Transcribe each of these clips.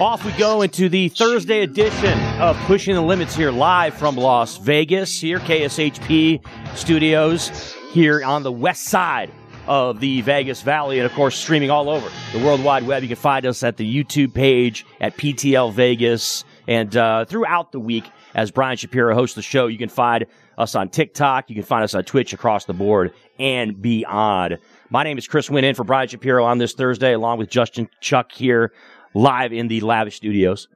Off we go into the Thursday edition of Pushing the Limits here live from Las Vegas, here, KSHP studios, here on the west side of the Vegas Valley, and of course, streaming all over the World Wide Web. You can find us at the YouTube page at PTL Vegas and uh, throughout the week as Brian Shapiro hosts the show. You can find us on TikTok, you can find us on Twitch across the board and beyond. My name is Chris Winn in for Brian Shapiro on this Thursday, along with Justin Chuck here live in the lavish studios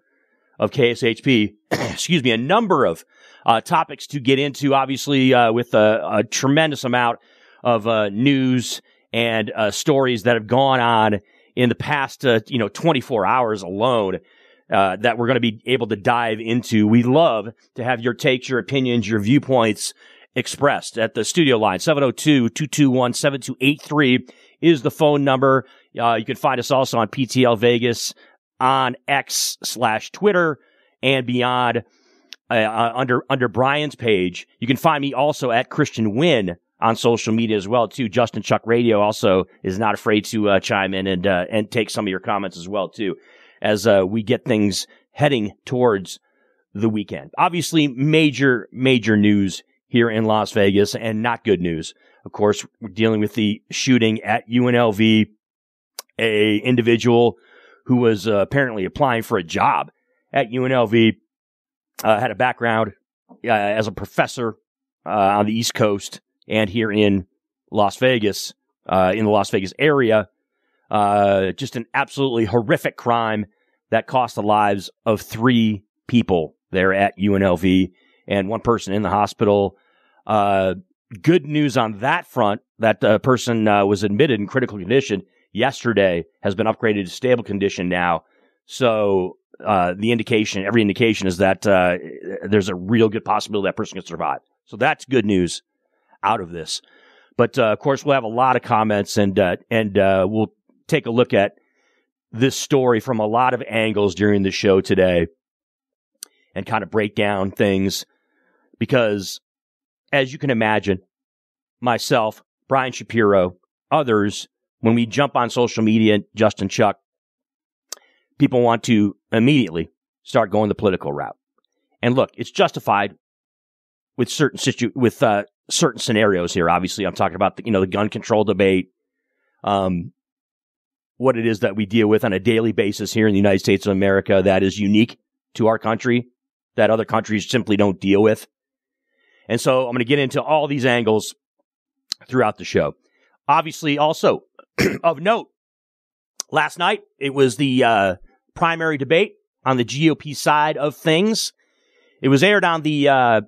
of KSHP. Excuse me, a number of uh, topics to get into, obviously, uh, with a, a, tremendous amount of uh, news and uh, stories that have gone on in the past, uh, you know, 24 hours alone. Uh, that we're going to be able to dive into. We love to have your takes, your opinions, your viewpoints expressed at the studio line. 702-221-7283 is the phone number. You can find us also on PTL Vegas on X slash Twitter and beyond uh, uh, under under Brian's page. You can find me also at Christian Winn on social media as well too. Justin Chuck Radio also is not afraid to uh, chime in and uh, and take some of your comments as well too, as uh, we get things heading towards the weekend. Obviously, major major news here in Las Vegas, and not good news. Of course, we're dealing with the shooting at UNLV. A individual who was uh, apparently applying for a job at UNLV uh, had a background uh, as a professor uh, on the East Coast and here in Las Vegas, uh, in the Las Vegas area. Uh, just an absolutely horrific crime that cost the lives of three people there at UNLV and one person in the hospital. good news on that front. That person was admitted in critical condition yesterday has been upgraded to stable condition now. So uh, the indication, every indication is that uh, there's a real good possibility that person can survive. So that's good news out of this. But uh, of course, we'll have a lot of comments and uh, and uh, we'll take a look at this story from a lot of angles during the show today and kind of break down things because, as you can imagine, myself, Brian Shapiro, others when we jump on social media, Justin Chuck, people want to immediately start going the political route. And look, it's justified with certain situ- with uh, certain scenarios here. Obviously, I'm talking about the, you know the gun control debate, um, what it is that we deal with on a daily basis here in the United States of America that is unique to our country that other countries simply don't deal with. And so I'm going to get into all these angles throughout the show. Obviously, also of note, last night it was the uh, primary debate on the GOP side of things. It was aired on the uh,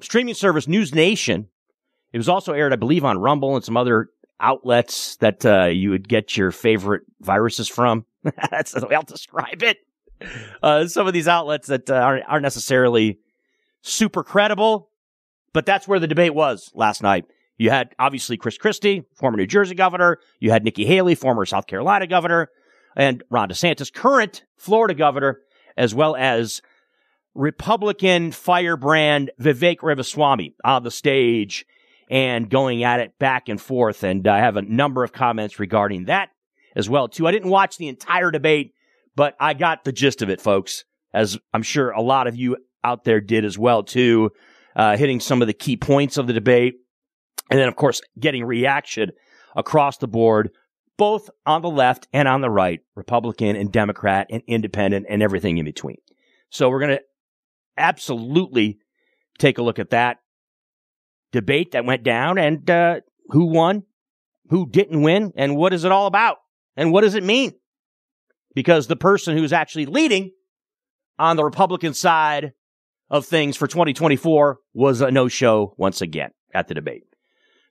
streaming service News Nation. It was also aired, I believe, on Rumble and some other outlets that uh, you would get your favorite viruses from. That's the way I'll describe it. Uh, some of these outlets that uh, aren't, aren't necessarily super credible, but that's where the debate was last night. You had obviously Chris Christie, former New Jersey governor. You had Nikki Haley, former South Carolina governor, and Ron DeSantis, current Florida governor, as well as Republican firebrand Vivek Ramaswamy on the stage and going at it back and forth. And I have a number of comments regarding that as well, too. I didn't watch the entire debate, but I got the gist of it, folks, as I'm sure a lot of you out there did as well, too, uh, hitting some of the key points of the debate. And then, of course, getting reaction across the board, both on the left and on the right, Republican and Democrat and independent and everything in between. So we're going to absolutely take a look at that debate that went down and uh, who won, who didn't win, and what is it all about? And what does it mean? Because the person who's actually leading on the Republican side of things for 2024 was a no show once again at the debate.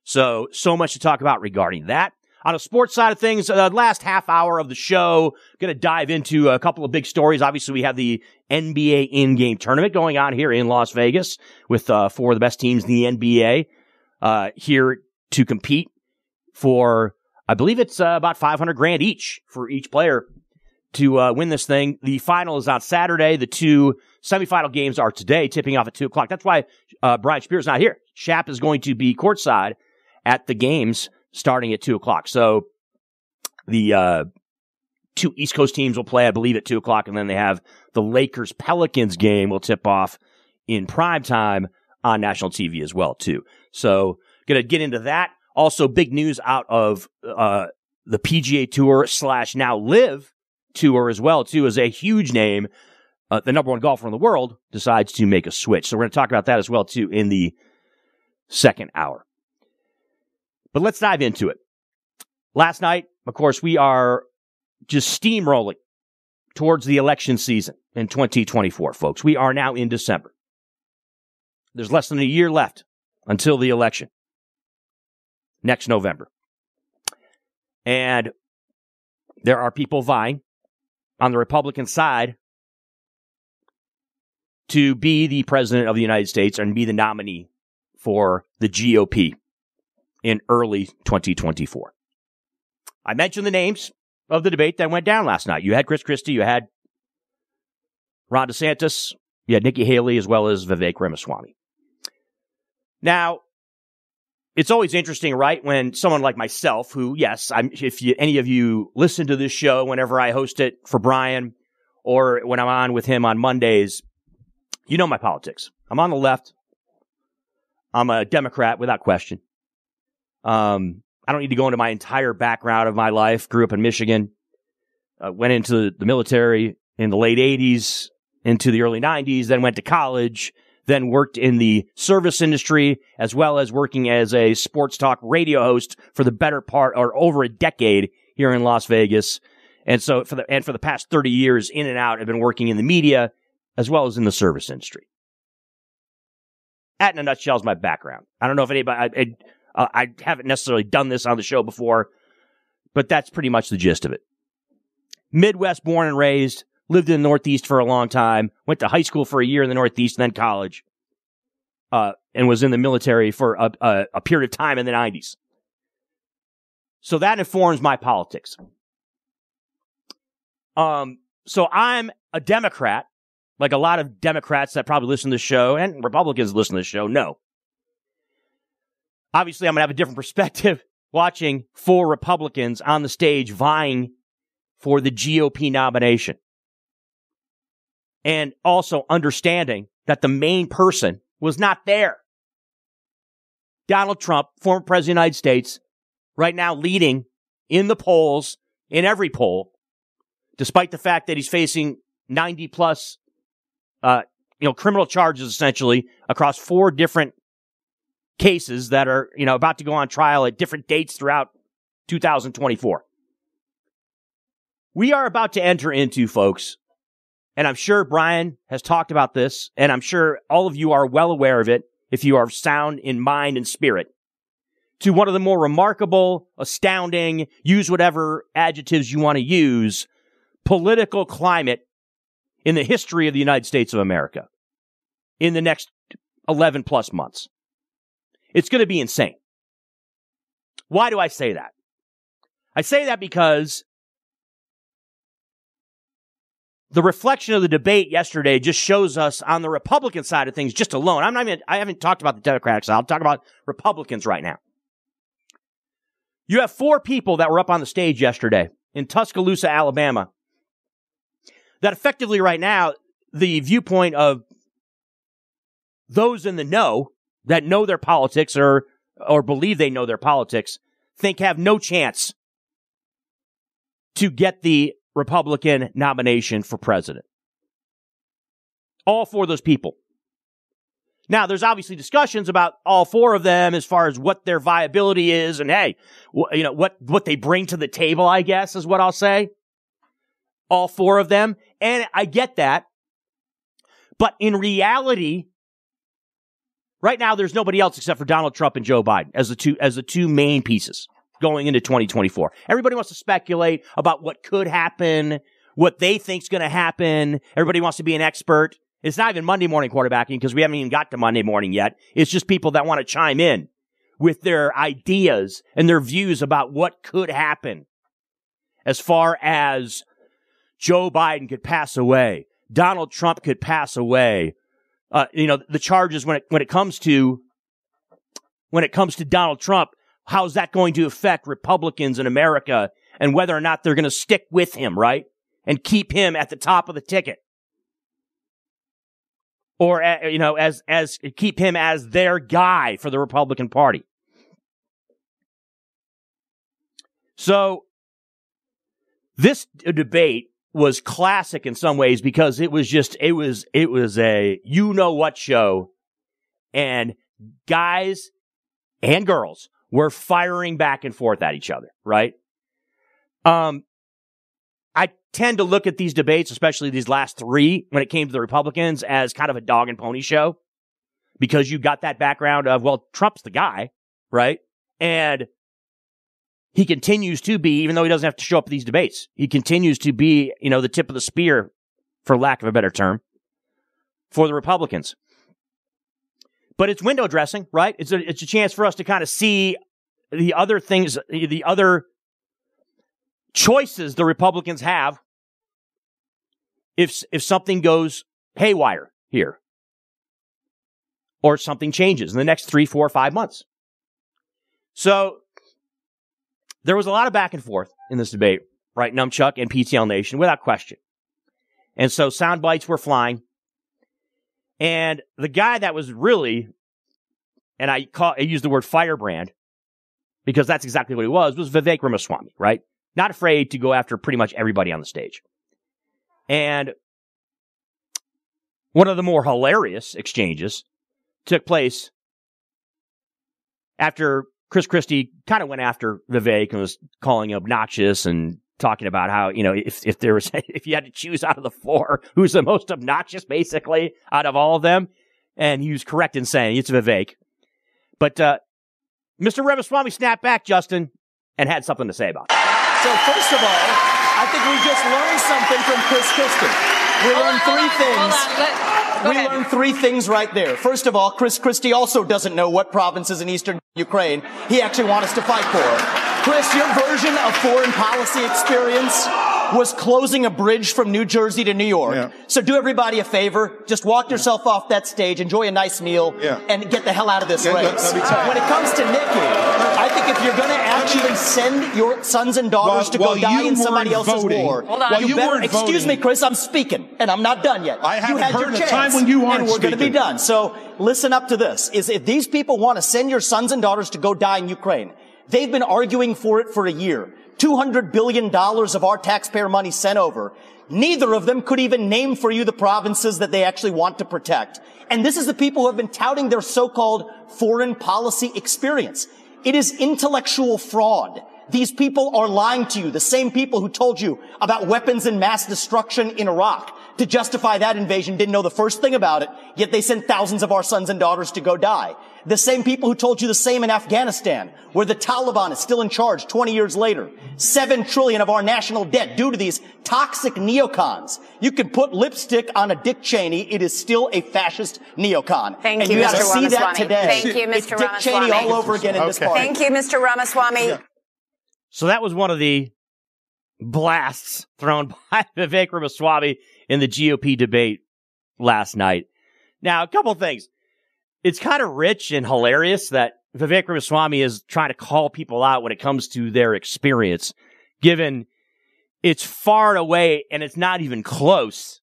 So, so much to talk about regarding that. On the sports side of things, uh, last half hour of the show, going to dive into a couple of big stories. Obviously, we have the NBA in-game tournament going on here in Las Vegas with uh, four of the best teams in the NBA uh, here to compete for, I believe it's uh, about 500 grand each for each player to uh, win this thing. The final is on Saturday. The two semifinal games are today, tipping off at two o'clock. That's why uh, Brian Spears not here. Shap is going to be courtside at the games starting at two o'clock. So the uh, two East Coast teams will play, I believe, at two o'clock, and then they have the Lakers Pelicans game will tip off in prime time on national TV as well, too. So gonna get into that. Also, big news out of uh, the PGA Tour slash now LIV Tour as well, too, is a huge name. Uh, the number one golfer in the world decides to make a switch. So we're going to talk about that as well, too, in the second hour. But let's dive into it. Last night, of course, we are just steamrolling towards the election season in 2024, folks. We are now in December. There's less than a year left until the election next November. And there are people vying on the Republican side to be the president of the United States and be the nominee for the GOP in early 2024. I mentioned the names of the debate that went down last night. You had Chris Christie, you had Ron DeSantis, you had Nikki Haley, as well as Vivek Ramaswamy. Now, it's always interesting, right? When someone like myself, who, yes, I'm, if you, any of you listen to this show whenever I host it for Brian or when I'm on with him on Mondays, you know my politics. I'm on the left. I'm a Democrat without question. Um, I don't need to go into my entire background of my life. Grew up in Michigan, uh, went into the military in the late 80s, into the early 90s, then went to college, then worked in the service industry as well as working as a sports talk radio host for the better part or over a decade here in Las Vegas. And so for the, and for the past 30 years in and out, I've been working in the media as well as in the service industry. That in a nutshell is my background. I don't know if anybody, I, I, uh, I haven't necessarily done this on the show before, but that's pretty much the gist of it. Midwest born and raised, lived in the Northeast for a long time, went to high school for a year in the Northeast, then college, uh, and was in the military for a, a, a period of time in the 90s. So that informs my politics. Um, so I'm a Democrat, like a lot of Democrats that probably listen to the show and Republicans listen to the show know. Obviously, I'm going to have a different perspective watching four Republicans on the stage vying for the GOP nomination and also understanding that the main person was not there. Donald Trump, former president of the United States, right now leading in the polls, in every poll, despite the fact that he's facing 90 plus, uh, you know, criminal charges essentially across four different cases that are, you know, about to go on trial at different dates throughout 2024. We are about to enter into, folks, and I'm sure Brian has talked about this, and I'm sure all of you are well aware of it if you are sound in mind and spirit, to one of the more remarkable, astounding, use whatever adjectives you want to use, political climate in the history of the United States of America in the next 11 plus months. It's going to be insane. Why do I say that? I say that because the reflection of the debate yesterday just shows us on the Republican side of things just alone. I'm not even, I haven't talked about the Democratic side. I'll talk about Republicans right now. You have four people that were up on the stage yesterday in Tuscaloosa, Alabama, that effectively right now, the viewpoint of those in the know that know their politics or, or believe they know their politics think have no chance to get the Republican nomination for president. All four of those people. Now, there's obviously discussions about all four of them as far as what their viability is, and hey, wh- you know what what they bring to the table. I guess is what I'll say. All four of them, and I get that, but in reality, right now there's nobody else except for Donald Trump and Joe Biden as the two as the two main pieces going into 2024. Everybody wants to speculate about what could happen, what they think's going to happen. Everybody wants to be an expert. It's not even Monday morning quarterbacking because we haven't even got to Monday morning yet. It's just people that want to chime in with their ideas and their views about what could happen as far as Joe Biden could pass away, Donald Trump could pass away. Uh, you know, the charges when it, when it comes to, when it comes to Donald Trump, how's that going to affect Republicans in America and whether or not they're going to stick with him, right? And keep him at the top of the ticket. Or, uh, you know, as, as, keep him as their guy for the Republican Party. So, this debate was classic in some ways because it was just, it was, it was a you know what show. And guys and girls were firing back and forth at each other, right? Um, I tend to look at these debates, especially these last three, when it came to the Republicans, as kind of a dog and pony show because you got that background of, well, Trump's the guy, right? And he continues to be, even though he doesn't have to show up at these debates, he continues to be, you know, the tip of the spear, for lack of a better term, for the Republicans. But it's window dressing, right? It's a, it's a chance for us to kind of see the other things, the other choices the Republicans have if, if something goes haywire here or something changes in the next three, four, five months. So there was a lot of back and forth in this debate, right? Numchuck and PTL Nation, without question. And so sound bites were flying. And the guy that was really, and I call, I used the word firebrand because that's exactly what he was, was Vivek Ramaswamy, right? Not afraid to go after pretty much everybody on the stage. And one of the more hilarious exchanges took place after Chris Christie kind of went after Vivek and was calling him obnoxious and talking about how, you know, if, if there was, if you had to choose out of the four, who's the most obnoxious, basically, out of all of them. And he was correct in saying it's Vivek. But, uh, Mr. Ramaswamy snapped back, Justin, and had something to say about it. So first of all, I think we just learned something from Chris Christie. We hold learned on, three things we ahead. learned three things right there. First of all, Chris Christie also doesn't know what provinces in eastern Ukraine he actually wants us to fight for. Chris, your version of foreign policy experience was closing a bridge from New Jersey to New York. Yeah. So do everybody a favor. Just walk yourself off that stage, enjoy a nice meal, yeah. and get the hell out of this yeah, race. When it comes to Nikki, I think if you're going to actually send your sons and daughters to go die in somebody else's voting, war, you, you better, excuse voting. me, Chris, I'm speaking, and I'm not done yet. I haven't you had heard your chance, time when you aren't and we're going to be done. So listen up to this: is if these people want to send your sons and daughters to go die in Ukraine, they've been arguing for it for a year. $200 billion of our taxpayer money sent over. Neither of them could even name for you the provinces that they actually want to protect. And this is the people who have been touting their so-called foreign policy experience. It is intellectual fraud. These people are lying to you. The same people who told you about weapons and mass destruction in Iraq to justify that invasion didn't know the first thing about it, yet they sent thousands of our sons and daughters to go die. The same people who told you the same in Afghanistan, where the Taliban is still in charge 20 years later. Seven trillion of our national debt due to these toxic neocons. You can put lipstick on a Dick Cheney, it is still a fascist neocon. Thank and you, you Mr. see that today. Thank you, Mr. It's Dick Ramaswamy. Cheney all over again in okay. this party. Thank you, Mr. Ramaswamy. Yeah. So that was one of the blasts thrown by Vivek Ramaswamy in the GOP debate last night. Now, a couple things it's kind of rich and hilarious that Vivek Ramaswamy is trying to call people out when it comes to their experience, given it's far away and it's not even close.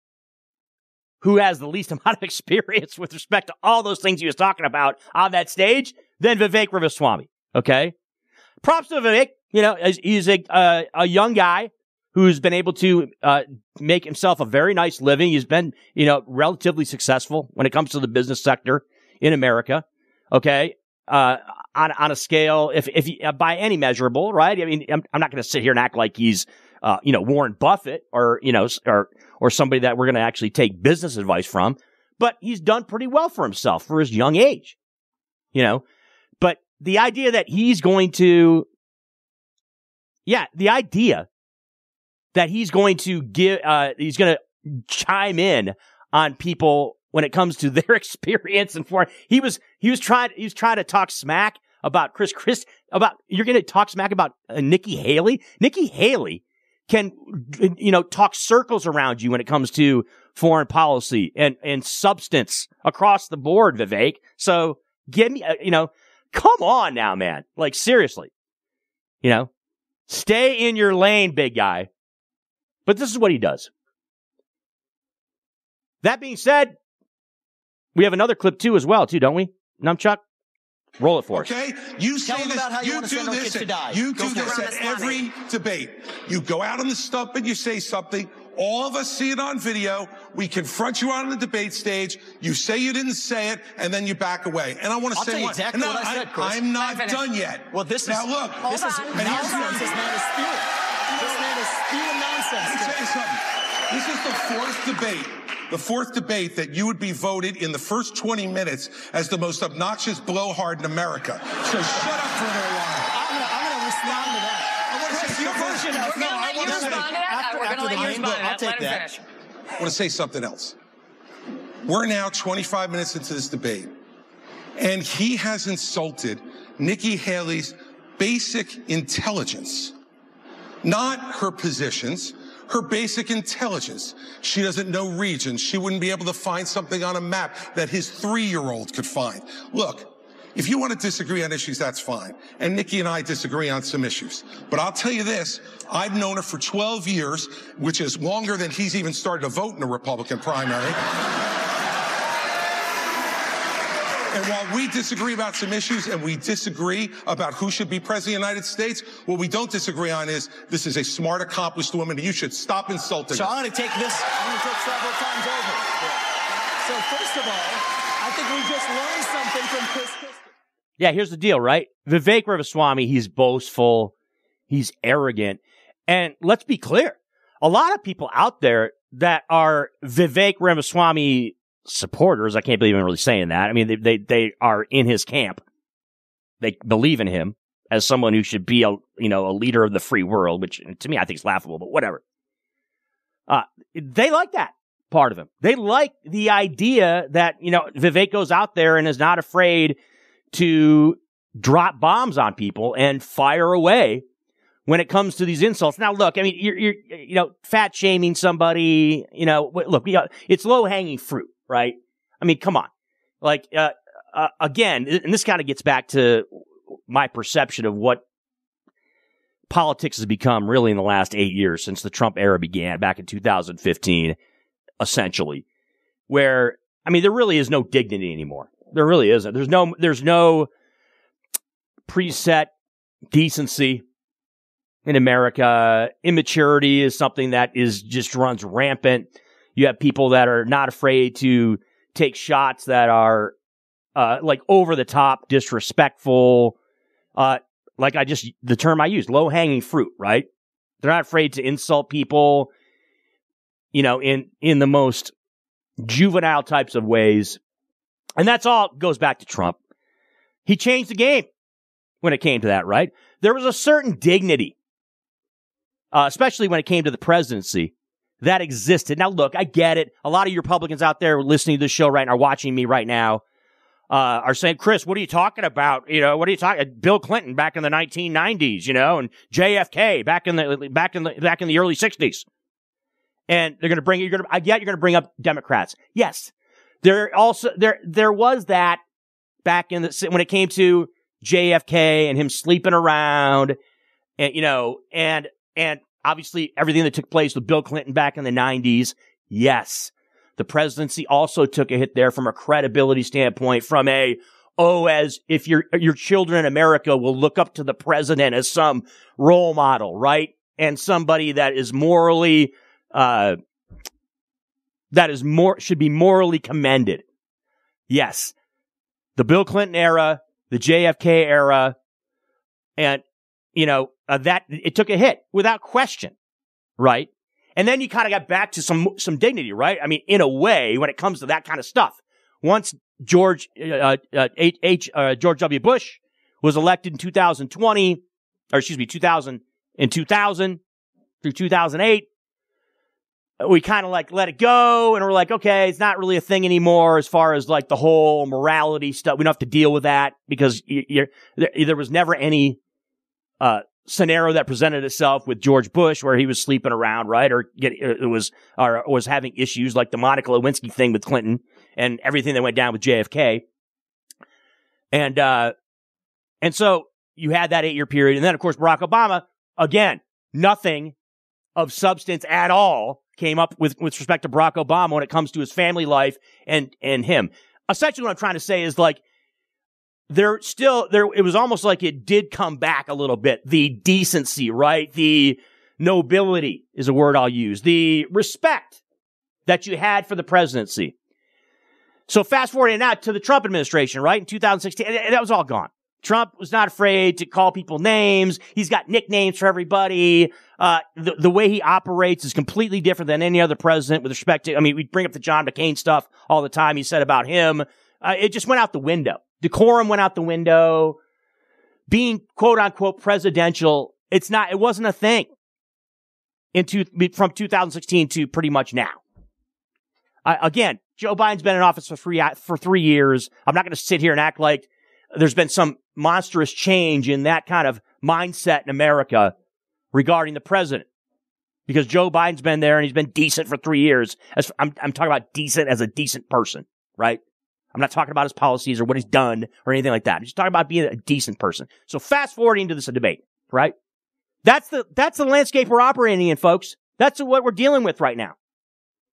Who has the least amount of experience with respect to all those things he was talking about on that stage than Vivek Ramaswamy? Okay. Props to Vivek. You know, he's a, uh, a young guy who's been able to uh, make himself a very nice living. He's been, you know, relatively successful when it comes to the business sector in America. Okay. Uh, on, on a scale, if, if, uh, by any measurable, right? I mean, I'm, I'm not going to sit here and act like he's, uh, you know, Warren Buffett or, you know, or, or somebody that we're going to actually take business advice from, but he's done pretty well for himself for his young age, you know, but the idea that he's going to yeah, the idea that he's going to give, uh, he's going to chime in on people when it comes to their experience and for he was he was trying he was trying to talk smack about Chris Chris about you're going to talk smack about uh, Nikki Haley. Nikki Haley can you know talk circles around you when it comes to foreign policy and and substance across the board, Vivek. So give me uh, you know come on now, man. Like seriously, you know, stay in your lane, big guy. But this is what he does. That being said, we have another clip too as well, too, don't we? Numchuck? Roll it for us. Okay, you say this. You, you do this. You do this at every debate. You go out on the stump and you say something. All of us see it on video. We confront you on the debate stage. You say you didn't say it, and then you back away. And I want to say one. Exactly no, what I said, Chris. I'm not done yet. Well, this is now is look. This is nonsense. This man is spewing. This man is spewing nonsense. Let me tell you something. This is the fourth debate the fourth debate that you would be voted in the first 20 minutes as the most obnoxious blowhard in America. So shut up for a little while. I'm going to respond to that. I want to say your version of no, I want to say after, after the main look, I'll take that. I want to say something else. We're now 25 minutes into this debate, and he has insulted Nikki Haley's basic intelligence, not her positions, her basic intelligence. She doesn't know regions. She wouldn't be able to find something on a map that his three-year-old could find. Look, if you want to disagree on issues, that's fine. And Nikki and I disagree on some issues. But I'll tell you this, I've known her for 12 years, which is longer than he's even started to vote in a Republican primary. And while we disagree about some issues and we disagree about who should be president of the United States, what we don't disagree on is this is a smart, accomplished woman and you should stop insulting so her. So I'm going to take this, I'm going to take several times over. So first of all, I think we just learned something from Chris Christie. Yeah, here's the deal, right? Vivek Ramaswamy, he's boastful, he's arrogant. And let's be clear, a lot of people out there that are Vivek Ramaswamy supporters. I can't believe I'm really saying that. I mean, they, they, they are in his camp. They believe in him as someone who should be a, you know, a leader of the free world, which to me, I think is laughable, but whatever. Uh, they like that part of him. They like the idea that, you know, Vivek goes out there and is not afraid to drop bombs on people and fire away when it comes to these insults. Now, look, I mean, you're, you're you know, fat shaming somebody, you know, look, we got, it's low hanging fruit right? I mean, come on. Like, uh, uh, again, and this kind of gets back to my perception of what politics has become really in the last eight years since the Trump era began back in 2015, essentially, where, I mean, there really is no dignity anymore. There really isn't. There's no, there's no preset decency in America. Immaturity is something that is just runs rampant. You have people that are not afraid to take shots that are uh, like over the top, disrespectful. Uh, like I just the term I use, low hanging fruit, right? They're not afraid to insult people, you know, in in the most juvenile types of ways. And that's all goes back to Trump. He changed the game when it came to that, right? There was a certain dignity, uh, especially when it came to the presidency, that existed. Now, look, I get it. A lot of Republicans out there listening to this show right now, watching me right now, uh, are saying, Chris, what are you talking about? You know, what are you talking? About? Bill Clinton back in the 1990s, you know, and JFK back in the back in the back in the early 60s. And they're going to bring you're going to I get you're going to bring up Democrats. Yes, there also there there was that back in the when it came to JFK and him sleeping around, and you know, and and obviously everything that took place with Bill Clinton back in the 90s. Yes. The presidency also took a hit there from a credibility standpoint, from a, oh, as if your, your children in America will look up to the president as some role model, right? And somebody that is morally, uh, that is more, should be morally commended. Yes. The Bill Clinton era, the JFK era, and you know, uh, that it took a hit without question, right? And then you kind of got back to some some dignity, right? I mean, in a way, when it comes to that kind of stuff. Once George uh, uh, H, uh, George W. Bush was elected in 2020, or excuse me, 2000 in 2000 through 2008, we kind of like let it go and we're like, okay, it's not really a thing anymore as far as like the whole morality stuff. We don't have to deal with that because there, was never any, uh, scenario that presented itself with George Bush where he was sleeping around, right? Or get, it was, or was having issues like the Monica Lewinsky thing with Clinton and everything that went down with JFK. And, uh, and so you had that eight year period. And then, of course, Barack Obama, again, nothing of substance at all came up with, with respect to Barack Obama when it comes to his family life and, and him. Essentially what I'm trying to say is like, there still, there, it was almost like it did come back a little bit. The decency, right? The nobility is a word I'll use. The respect that you had for the presidency. So fast forwarding now to the Trump administration, right? In 2016, that was all gone. Trump was not afraid to call people names. He's got nicknames for everybody. Uh, the, the way he operates is completely different than any other president with respect to, I mean, we bring up the John McCain stuff all the time. He said about him. Uh, it just went out the window. Decorum went out the window. Being quote unquote presidential, it's not, it wasn't a thing into, from 2016 to pretty much now. Uh, again, Joe Biden's been in office for three, for three years. I'm not going to sit here and act like there's been some monstrous change in that kind of mindset in America regarding the president. Because Joe Biden's been there and he's been decent for three years. As, I'm, I'm talking about decent as a decent person, right? I'm not talking about his policies or what he's done or anything like that. I'm just talking about being a decent person. So fast forwarding to this debate, right? That's the, that's the landscape we're operating in, folks. That's what we're dealing with right now.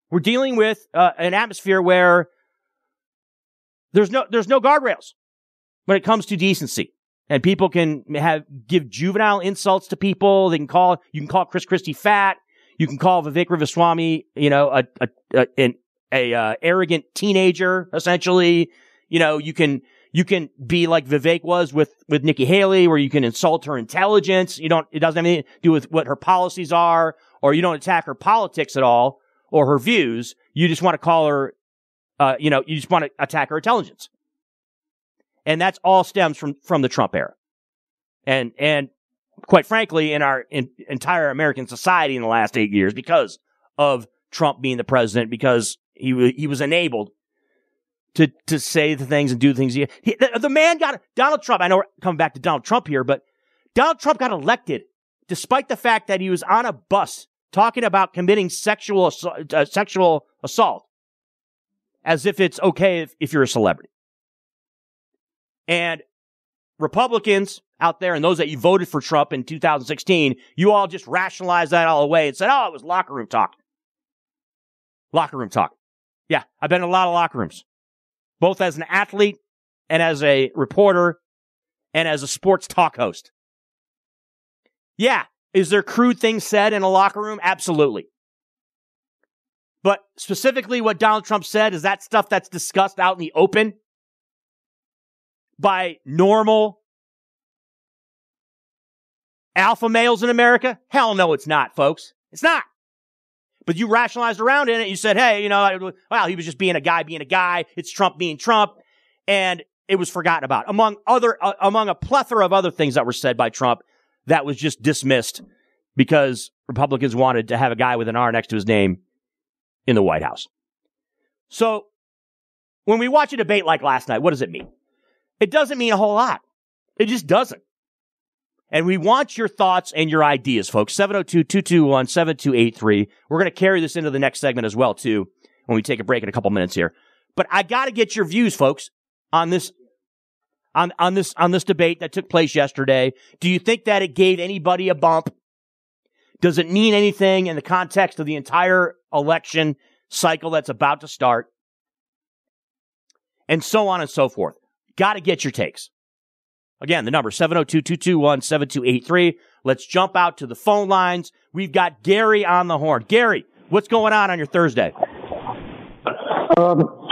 We're dealing with uh, an atmosphere where there's no, there's no guardrails when it comes to decency. And people can have, give juvenile insults to people. They can call, you can call Chris Christie fat. You can call Vivek Ramaswamy, you know, a, a, a an a uh, arrogant teenager, essentially. You know, you can you can be like Vivek was with with Nikki Haley, where you can insult her intelligence. You don't. It doesn't have anything to do with what her policies are, or you don't attack her politics at all or her views. You just want to call her. Uh, you know, you just want to attack her intelligence and that's all stems from from the Trump era. And and quite frankly, in our in, entire American society in the last eight years, because of Trump being the president, because he w- he was enabled to to say the things and do the things. He, he the, the, man got Donald Trump. I know we're coming back to Donald Trump here, but Donald Trump got elected despite the fact that he was on a bus talking about committing sexual uh, sexual assault, as if it's okay if, if you're a celebrity. And Republicans out there and those that you voted for Trump in 2016, you all just rationalized that all away and said, oh, it was locker room talk. Locker room talk. Yeah, I've been in a lot of locker rooms, both as an athlete and as a reporter and as a sports talk host. Yeah, is there crude things said in a locker room? Absolutely. But specifically what Donald Trump said is that stuff that's discussed out in the open by normal alpha males in America? Hell no, it's not, folks. It's not. But you rationalized around in it. You said, hey, you know, well, he was just being a guy being a guy. It's Trump being Trump. And it was forgotten about among other, uh, among a plethora of other things that were said by Trump that was just dismissed because Republicans wanted to have a guy with an R next to his name in the White House. So when we watch a debate like last night, what does it mean? It doesn't mean a whole lot. It just doesn't. And we want your thoughts and your ideas, folks. 702-221-7283. We're going to carry this into the next segment as well, too, when we take a break in a couple minutes here. But I got to get your views, folks, on this, on, on this, on this debate that took place yesterday. Do you think that it gave anybody a bump? Does it mean anything in the context of the entire election cycle that's about to start? And so on and so forth. Got to get your takes. Again, the number 702-221-7283. Let's jump out to the phone lines. We've got Gary on the horn. Gary, what's going on on your Thursday? Um,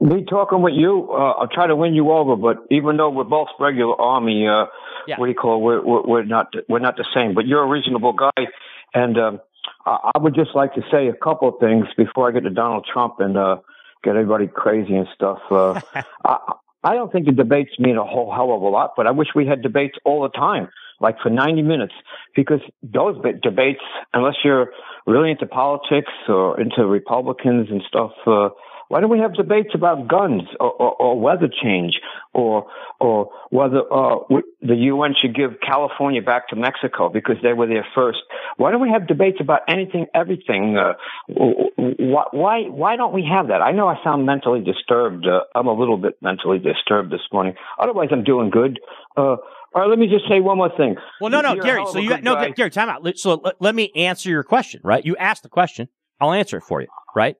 me talking with you, uh, I'll try to win you over, but even though we're both regular army, uh, yeah. what do you call it? We're, we're, we're, not, we're not the same, but you're a reasonable guy. And, um, I would just like to say a couple of things before I get to Donald Trump and, uh, get everybody crazy and stuff. Uh, I, I don't think the debates mean a whole hell of a lot, but I wish we had debates all the time like for 90 minutes, because those debates, unless you're really into politics or into Republicans and stuff, uh, why don't we have debates about guns or, or, or weather change or or whether uh, the UN should give California back to Mexico because they were there first? Why don't we have debates about anything, everything? Uh, why why don't we have that? I know I sound mentally disturbed. Uh, I'm a little bit mentally disturbed this morning. Otherwise, I'm doing good. Uh, all right, let me just say one more thing. Well, no, no, You're Gary. So you no, Gary, time out. So let, let me answer your question. Right? You asked the question. I'll answer it for you. Right?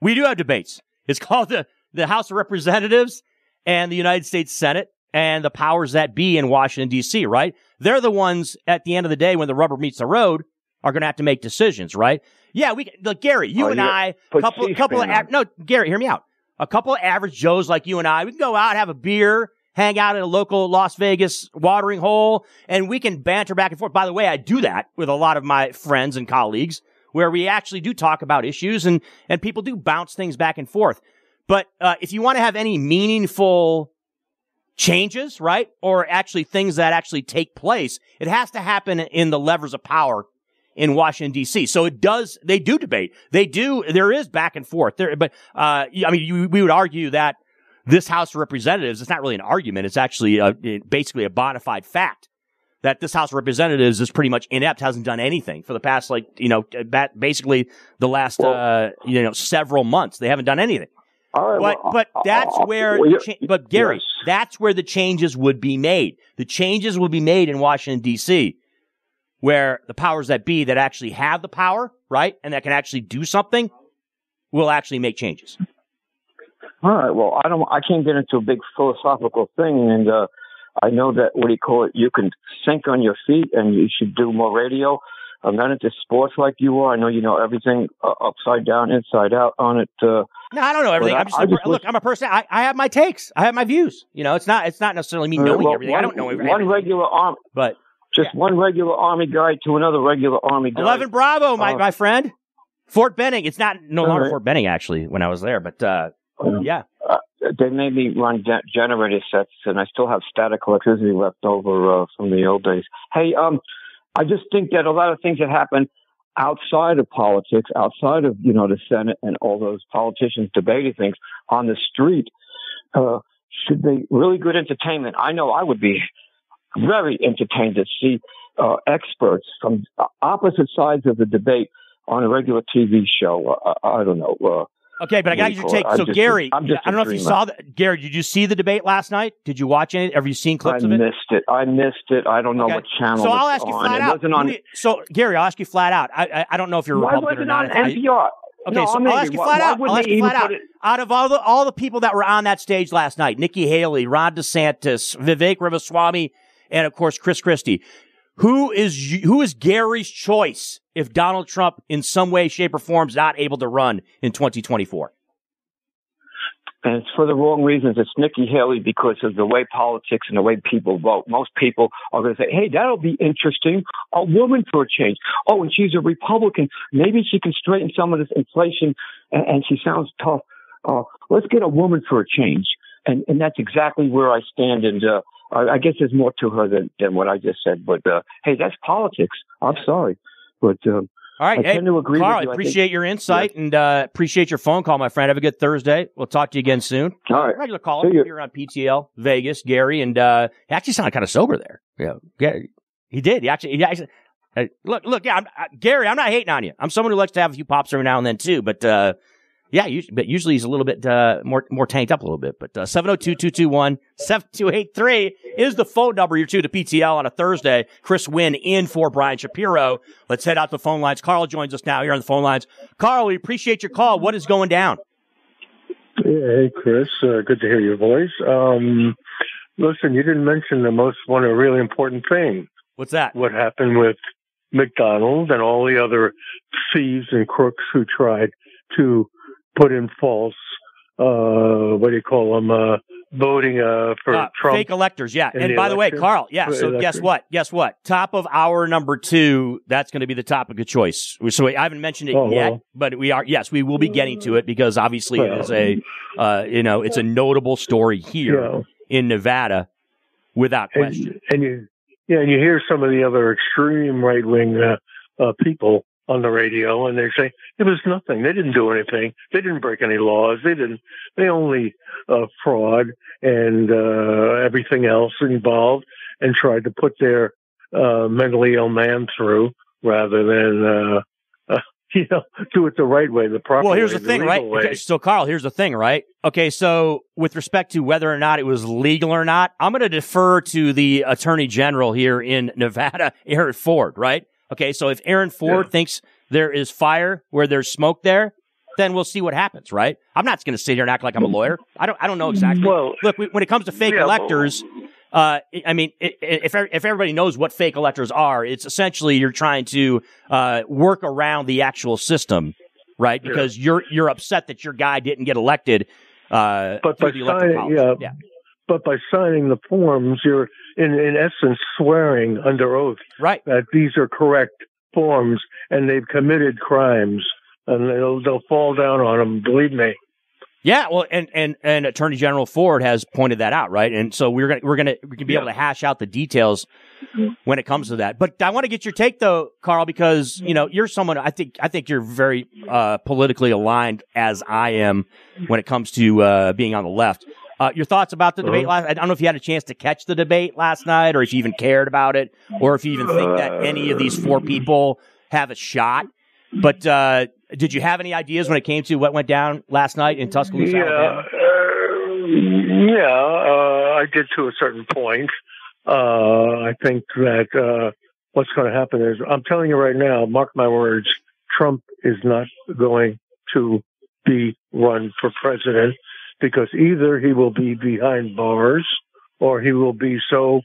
We do have debates. It's called the, the House of Representatives and the United States Senate and the powers that be in Washington, D.C., right? They're the ones at the end of the day when the rubber meets the road are going to have to make decisions, right? Yeah, we, look, Gary, you oh, and I, couple, a couple of, no, Gary, hear me out. A couple of average Joes like you and I, we can go out, have a beer, hang out at a local Las Vegas watering hole, and we can banter back and forth. By the way, I do that with a lot of my friends and colleagues where we actually do talk about issues and, and people do bounce things back and forth. But uh, if you want to have any meaningful changes, right, or actually things that actually take place, it has to happen in the levers of power in Washington D.C. So it does. They do debate. They do. There is back and forth there. But uh, I mean, you, we would argue that this House of Representatives. It's not really an argument. It's actually a, basically a bona fide fact that this House of Representatives is pretty much inept, hasn't done anything for the past, like, you know, basically the last, well, uh, you know, several months. They haven't done anything. but, well, but that's uh, where, well, cha- but Gary, yes. that's where the changes would be made. The changes would be made in Washington, D.C., where the powers that be that actually have the power, right, and that can actually do something will actually make changes. All right. Well, I don't. I can't get into a big philosophical thing, and uh, I know that what do you call it? You can think on your feet, and you should do more radio. I'm not into sports like you are. I know you know everything uh, upside down, inside out on it. Uh, no, I don't know everything. I'm just, I, just look. I'm a person. I, I have my takes. I have my views. You know, it's not. It's not necessarily me knowing well, everything. One, I don't know everything. One regular army, but just yeah. one regular army guy to another regular army guy. Eleven Bravo, my uh, my friend. Fort Benning. It's not no longer right. Fort Benning actually. When I was there, but uh, yeah. Uh, they made me run generator sets, and I still have static electricity left over uh, from the old days. Hey, um, I just think that a lot of things that happen outside of politics, outside of you know the Senate and all those politicians debating things on the street, uh, should be really good entertainment. I know I would be very entertained to see uh, experts from opposite sides of the debate on a regular TV show. Uh, I don't know. Okay, but I got your take. So, just, Gary, I don't know if you saw that. Gary, did you see the debate last night? Did you watch it? Have you seen clips I of it? I missed it. I missed it. I don't know okay. what channel. So I'll ask you flat out. On... So, Gary, I'll ask you flat out. I, I, I don't know if you're Why Republican or not. Why NPR? Okay, no, so I'll ask you flat out. I'll ask you flat out. It... Out of all the all the people that were on that stage last night, Nikki Haley, Ron DeSantis, Vivek Ramaswamy, and of course Chris Christie, who is who is Gary's choice if Donald Trump, in some way, shape, or form, is not able to run in 2024? And it's for the wrong reasons. It's Nikki Haley because of the way politics and the way people vote. Most people are going to say, hey, that'll be interesting. A woman for a change. Oh, and she's a Republican. Maybe she can straighten some of this inflation and, and she sounds tough. Uh, let's get a woman for a change. And, and that's exactly where I stand. And, uh, I, I guess there's more to her than, than what I just said. But, uh, hey, that's politics. I'm sorry. But, um, all right, I hey, Carl, I appreciate I your insight and uh, appreciate your phone call, my friend. Have a good Thursday. We'll talk to you again soon. All right, regular caller here on PTL Vegas, Gary, and uh, he actually sounded kind of sober there. Yeah, yeah, he did. He actually, he actually uh, look, look, yeah, I'm, uh, Gary, I'm not hating on you. I'm someone who likes to have a few pops every now and then too, but uh, yeah, but usually he's a little bit uh, more more tanked up a little bit. But uh, 702-221-7283 is the phone number you're to the PTL on a Thursday. Chris Winn in for Brian Shapiro. Let's head out to the phone lines. Carl joins us now here on the phone lines. Carl, we appreciate your call. What is going down? Hey, Chris. Uh, good to hear your voice. Um, listen, you didn't mention the most one a really important thing. What's that? What happened with McDonald's and all the other thieves and crooks who tried to put in false, uh, what do you call them, uh, voting uh, for uh, Trump. Fake electors, yeah. And by election. the way, Carl, yeah. So guess what? Guess what? Top of hour number two, that's going to be the topic of choice. So I haven't mentioned it oh, yet, well. but we are. Yes, we will be getting to it because obviously well. it is a, uh, you know, it's a notable story here yeah. in Nevada, without question. And, and you Yeah, and you hear some of the other extreme right wing uh, uh, people on the radio, and they say it was nothing. They didn't do anything. They didn't break any laws. They didn't. They only uh, fraud and uh, everything else involved, and tried to put their uh, mentally ill man through rather than uh, you know, do it the right way, the proper way. Well, here's way, the thing, the right? Okay, so, Carl, here's the thing, right? Okay, so with respect to whether or not it was legal or not, I'm going to defer to the Attorney General here in Nevada, Eric Ford, right? Okay, so if Aaron Ford Yeah. thinks there is fire where there's smoke there, then we'll see what happens, right? I'm not going to sit here and act like I'm a lawyer. I don't. I don't know exactly. Well, Look, we- when it comes to fake yeah, electors, uh, I mean, if if everybody knows what fake electors are, it's essentially you're trying to uh, work around the actual system, right? Yeah. Because you're you're upset that your guy didn't get elected. Uh, but through by the electoral signing, college. yeah, but by signing the forms, you're in in essence swearing under oath right that these are correct forms and they've committed crimes, and they'll they'll fall down on them. Believe me. Yeah, well, and, and, and Attorney General Ford has pointed that out, right? And so we're gonna we're gonna we can be able to hash out the details when it comes to that. But I want to get your take though, Carl, because you know you're someone I think I think you're very uh, politically aligned as I am when it comes to uh, being on the left. Uh, your thoughts about the debate last? I don't know if you had a chance to catch the debate last night, or if you even cared about it, or if you even think that any of these four people have a shot. But uh, did you have any ideas when it came to what went down last night in Tuscaloosa, Yeah, Alabama? uh, yeah, uh, I did to a certain point. Uh, I think that uh, what's going to happen is, I'm telling you right now, mark my words, Trump is not going to be run for president because either he will be behind bars or he will be so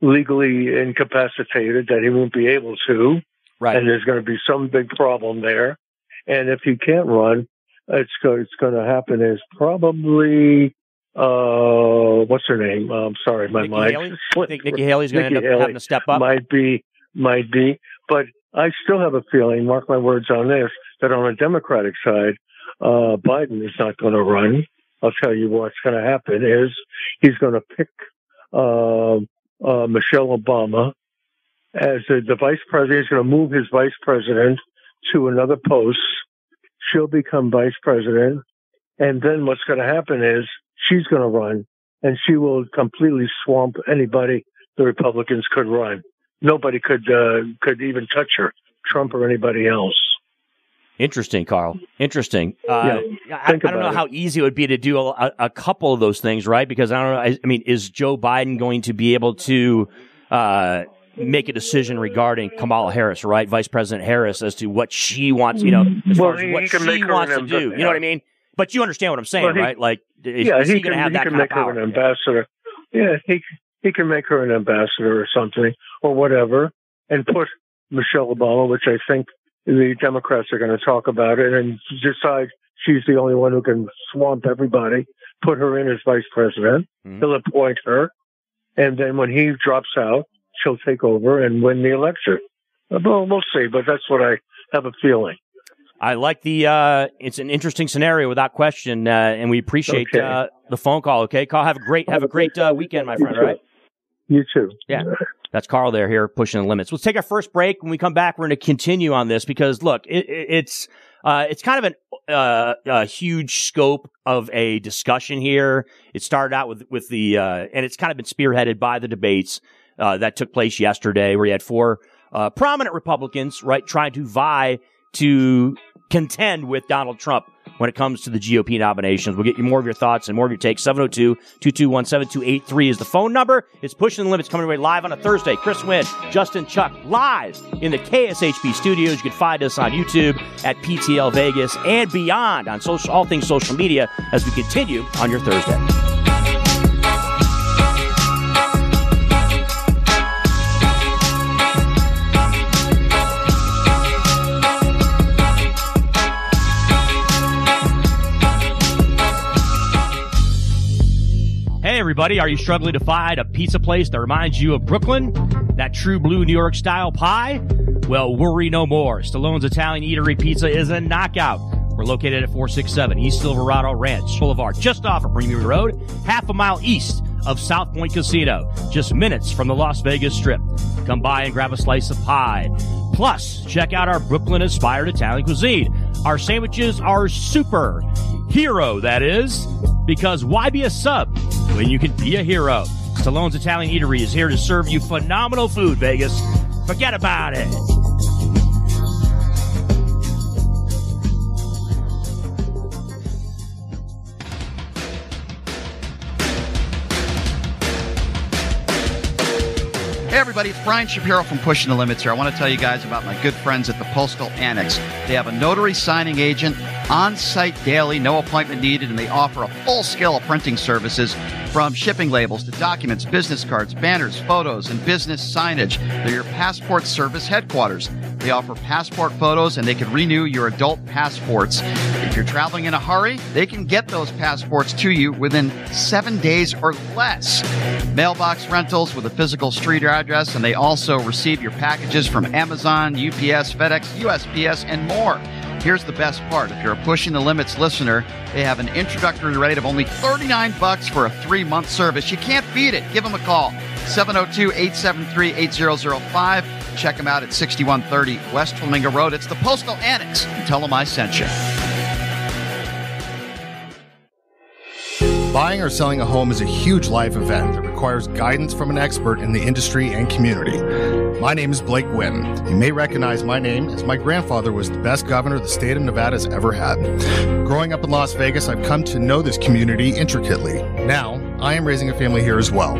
legally incapacitated that he won't be able to. Right. And there's going to be some big problem there. And if he can't run, it's go, it's going to happen is probably uh what's her name? I'm sorry, my Nikki mind. Haley? I think Nikki Haley's going to end up Haley having to step up. Might be, might be, but I still have a feeling. Mark my words on this: that on the Democratic side, uh Biden is not going to run. I'll tell you what's going to happen is he's going to pick uh, uh, Michelle Obama as the, vice president. He's going to move his vice president to another post. She'll become vice president. And then what's going to happen is she's going to run and she will completely swamp anybody the Republicans could run. Nobody could, uh, could even touch her, Trump or anybody else. Interesting, Carl. Interesting. Uh, Yeah, I, I don't know it. how easy it would be to do a, a, a couple of those things, right? Because I don't know. I, I mean, is Joe Biden going to be able to uh, make a decision regarding Kamala Harris, right, Vice President Harris, as to what she wants, you know, as Well, far as what he she wants to an do? You know what I mean? But you understand what I'm saying, Well, he- right? Like, is, yeah, is he, he, going can, to have he that can kind of make her power? an ambassador. Yeah, he he can make her an ambassador or something or whatever, and put Michelle Obama, which I think the Democrats are going to talk about it, and decide she's the only one who can swamp everybody. Put her in as vice president. Mhm. He'll appoint her, and then when he drops out, she'll take over and win the election. Well, we'll see, but that's what I have a feeling. I like the. Uh, it's an interesting scenario without question, uh, and we appreciate Okay. uh, the phone call. Okay, Carl, have a great have a great uh, weekend, my friend. All right. You too. Yeah. That's Carl there here pushing the limits. Let's take our first break. When we come back, we're going to continue on this because look, it, it, it's uh, it's kind of an uh, a huge scope of a discussion here. It started out with with the uh, and it's kind of been spearheaded by the debates uh, that took place yesterday, where you had four uh, prominent Republicans right trying to vie to contend with Donald Trump when it comes to the GOP nominations. We'll get you more of your thoughts and more of your takes. 702-221-7283 is the phone number. It's Pushing the Limits coming away live on a Thursday. Chris Winn, Justin Chuck, live in the KSHP studios. You can find us on YouTube at PTL Vegas and beyond on social, all things social media as we continue on your Thursday. Everybody, are you struggling to find a pizza place that reminds you of Brooklyn? That true blue New York style pie? Well, worry no more. Stallone's Italian Eatery Pizza is a knockout. We're located at 467 East Silverado Ranch Boulevard, just off of Premier Road, half a mile east of South Point Casino, just minutes from the Las Vegas Strip. Come by and grab a slice of pie. Plus, check out our Brooklyn inspired Italian cuisine. Our sandwiches are super. Hero, that is. Because why be a sub when you can be a hero? Stallone's Italian Eatery is here to serve you phenomenal food, Vegas. Forget about it. Hey everybody, it's Brian Shapiro from Pushing the Limits here. I want to tell you guys about my good friends at the Postal Annex. They have a notary signing agent on site daily, no appointment needed, and they offer a full scale of printing services from shipping labels to documents, business cards, banners, photos, and business signage. They're your passport service headquarters. They offer passport photos and they can renew your adult passports. If you're traveling in a hurry, they can get those passports to you within seven days or less. Mailbox rentals with a physical street address, and they also receive your packages from Amazon, UPS, FedEx, USPS, and more. Here's the best part. If you're a Pushing the Limits listener, they have an introductory rate of only 39 bucks for a three-month service. You can't beat it. Give them a call. 702-873-8005. Check them out at 6130 West Flamingo Road. It's the Postal Annex. And tell them I sent you. Buying or selling a home is a huge life event that requires guidance from an expert in the industry and community. My name is Blake Guinn. You may recognize my name as my grandfather was the best governor the state of Nevada has ever had. Growing up in Las Vegas, I've come to know this community intricately. Now, I am raising a family here as well.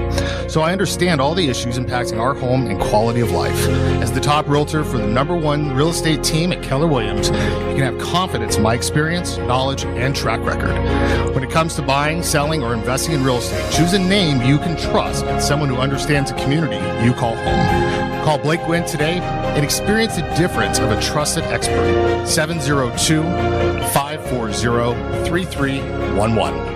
So I understand all the issues impacting our home and quality of life. As the top realtor for the number one real estate team at Keller Williams, you can have confidence in my experience, knowledge, and track record. When it comes to buying, selling, or investing in real estate, choose a name you can trust and someone who understands the community you call home. Call Blake Guinn today and experience the difference of a trusted expert. 702 540 3311.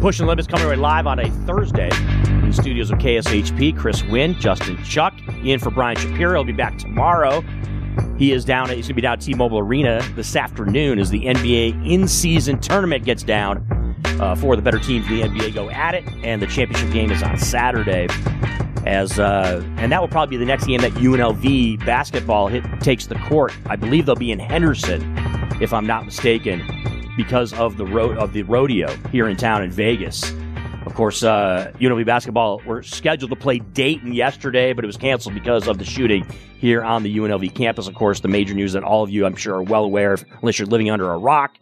Pushing Limits coming right live on a Thursday in the studios of KSHP. Chris Winn, Justin Chuck, in for Brian Shapiro. He'll be back tomorrow. He is down. He's going to be down at T-Mobile Arena this afternoon as the NBA in-season tournament gets down. Uh, for the better teams in the NBA go at it, and the championship game is on Saturday. As uh, and that will probably be the next game that UNLV basketball hit, takes the court. I believe they'll be in Henderson, if I'm not mistaken because of the ro- of the rodeo here in town in Vegas. Of course, uh, UNLV basketball were scheduled to play Dayton yesterday, but it was canceled because of the shooting here on the UNLV campus. Of course, the major news that all of you, I'm sure, are well aware, of, unless you're living under a rock.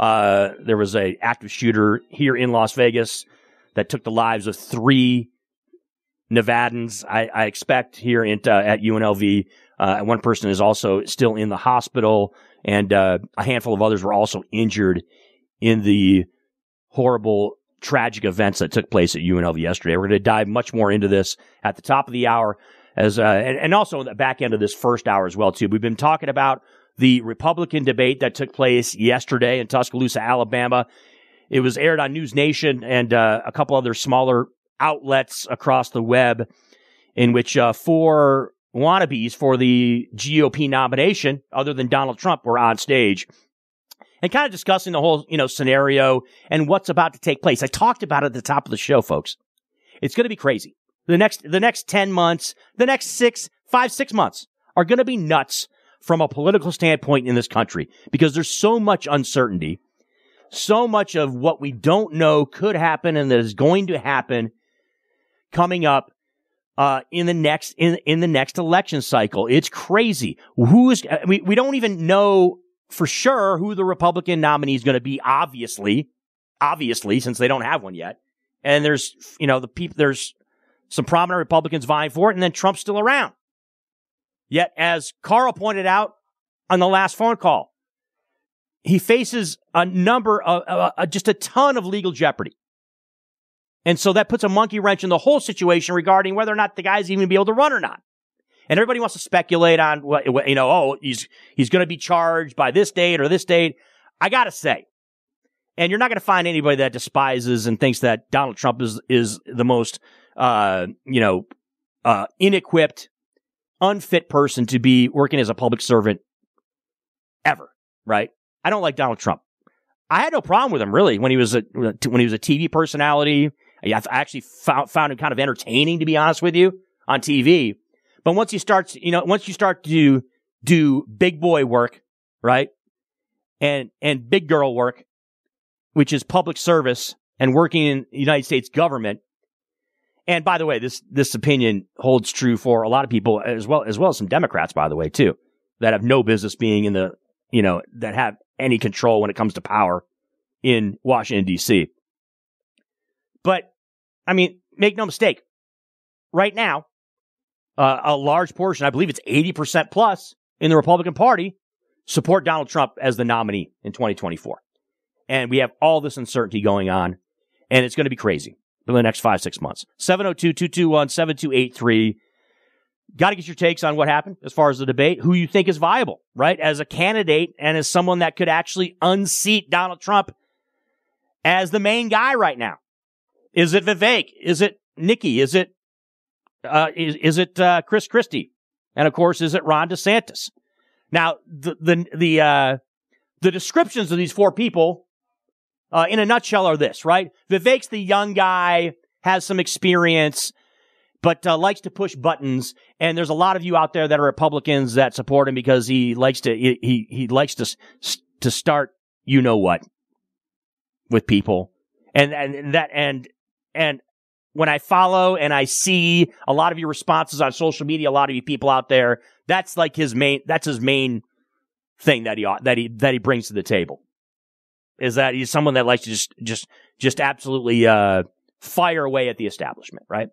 Uh, there was a active shooter here in Las Vegas that took the lives of three Nevadans. I, I expect here in, uh, at UNLV. Uh, one person is also still in the hospital and uh, a handful of others were also injured in the horrible, tragic events that took place at UNLV yesterday. We're going to dive much more into this at the top of the hour, as uh, and, and also the back end of this first hour as well too. We've been talking about the Republican debate that took place yesterday in Tuscaloosa, Alabama. It was aired on News Nation and uh, a couple other smaller outlets across the web, in which uh, four wannabes for the GOP nomination, other than Donald Trump, were on stage and kind of discussing the whole, you know, scenario and what's about to take place. I talked about it at the top of the show, folks. It's going to be crazy. The next, the next 10 months, the next six, five, six months are going to be nuts from a political standpoint in this country because there's so much uncertainty. So much of what we don't know could happen and that is going to happen coming up uh, in the next in in the next election cycle. It's crazy. Who's we we don't even know for sure who the Republican nominee is going to be. Obviously, obviously, since they don't have one yet, and there's you know the people there's some prominent Republicans vying for it, and then Trump's still around. Yet, as Carl pointed out on the last phone call, he faces a number of uh, uh, just a ton of legal jeopardy. And so that puts a monkey wrench in the whole situation regarding whether or not the guy's even be able to run or not. And everybody wants to speculate on what, you know, oh, he's, he's going to be charged by this date or this date. I got to say, and you're not going to find anybody that despises and thinks that Donald Trump is, is the most, uh, you know, uh, inequipped, unfit person to be working as a public servant ever, right? I don't like Donald Trump. I had no problem with him really when he was a when he was a TV personality. I actually found found him kind of entertaining to be honest with you on TV. But once you start, you know, once you start to do big boy work, right? And and big girl work, which is public service and working in the United States government. And by the way, this this opinion holds true for a lot of people as well as well as some Democrats, by the way, too, that have no business being in the you know that have any control when it comes to power in Washington D.C. But I mean, make no mistake. Right now, uh, a large portion, I believe it's 80% plus in the Republican Party, support Donald Trump as the nominee in 2024. And we have all this uncertainty going on, and it's going to be crazy for the next five, six months. 702 221 7283. Got to get your takes on what happened as far as the debate, who you think is viable, right? As a candidate and as someone that could actually unseat Donald Trump as the main guy right now. Is it Vivek? Is it Nikki? Is it uh, is, is it uh, Chris Christie? And of course, is it Ron DeSantis? Now, the the the uh, the descriptions of these four people, uh, in a nutshell, are this: right? Vivek's the young guy, has some experience, but uh, likes to push buttons. And there's a lot of you out there that are Republicans that support him because he likes to he he, he likes to to start you know what with people, and and that and and when I follow and I see a lot of your responses on social media, a lot of you people out there, that's like his main, that's his main thing that he, that he, that he brings to the table is that he's someone that likes to just, just, just absolutely, uh, fire away at the establishment, right?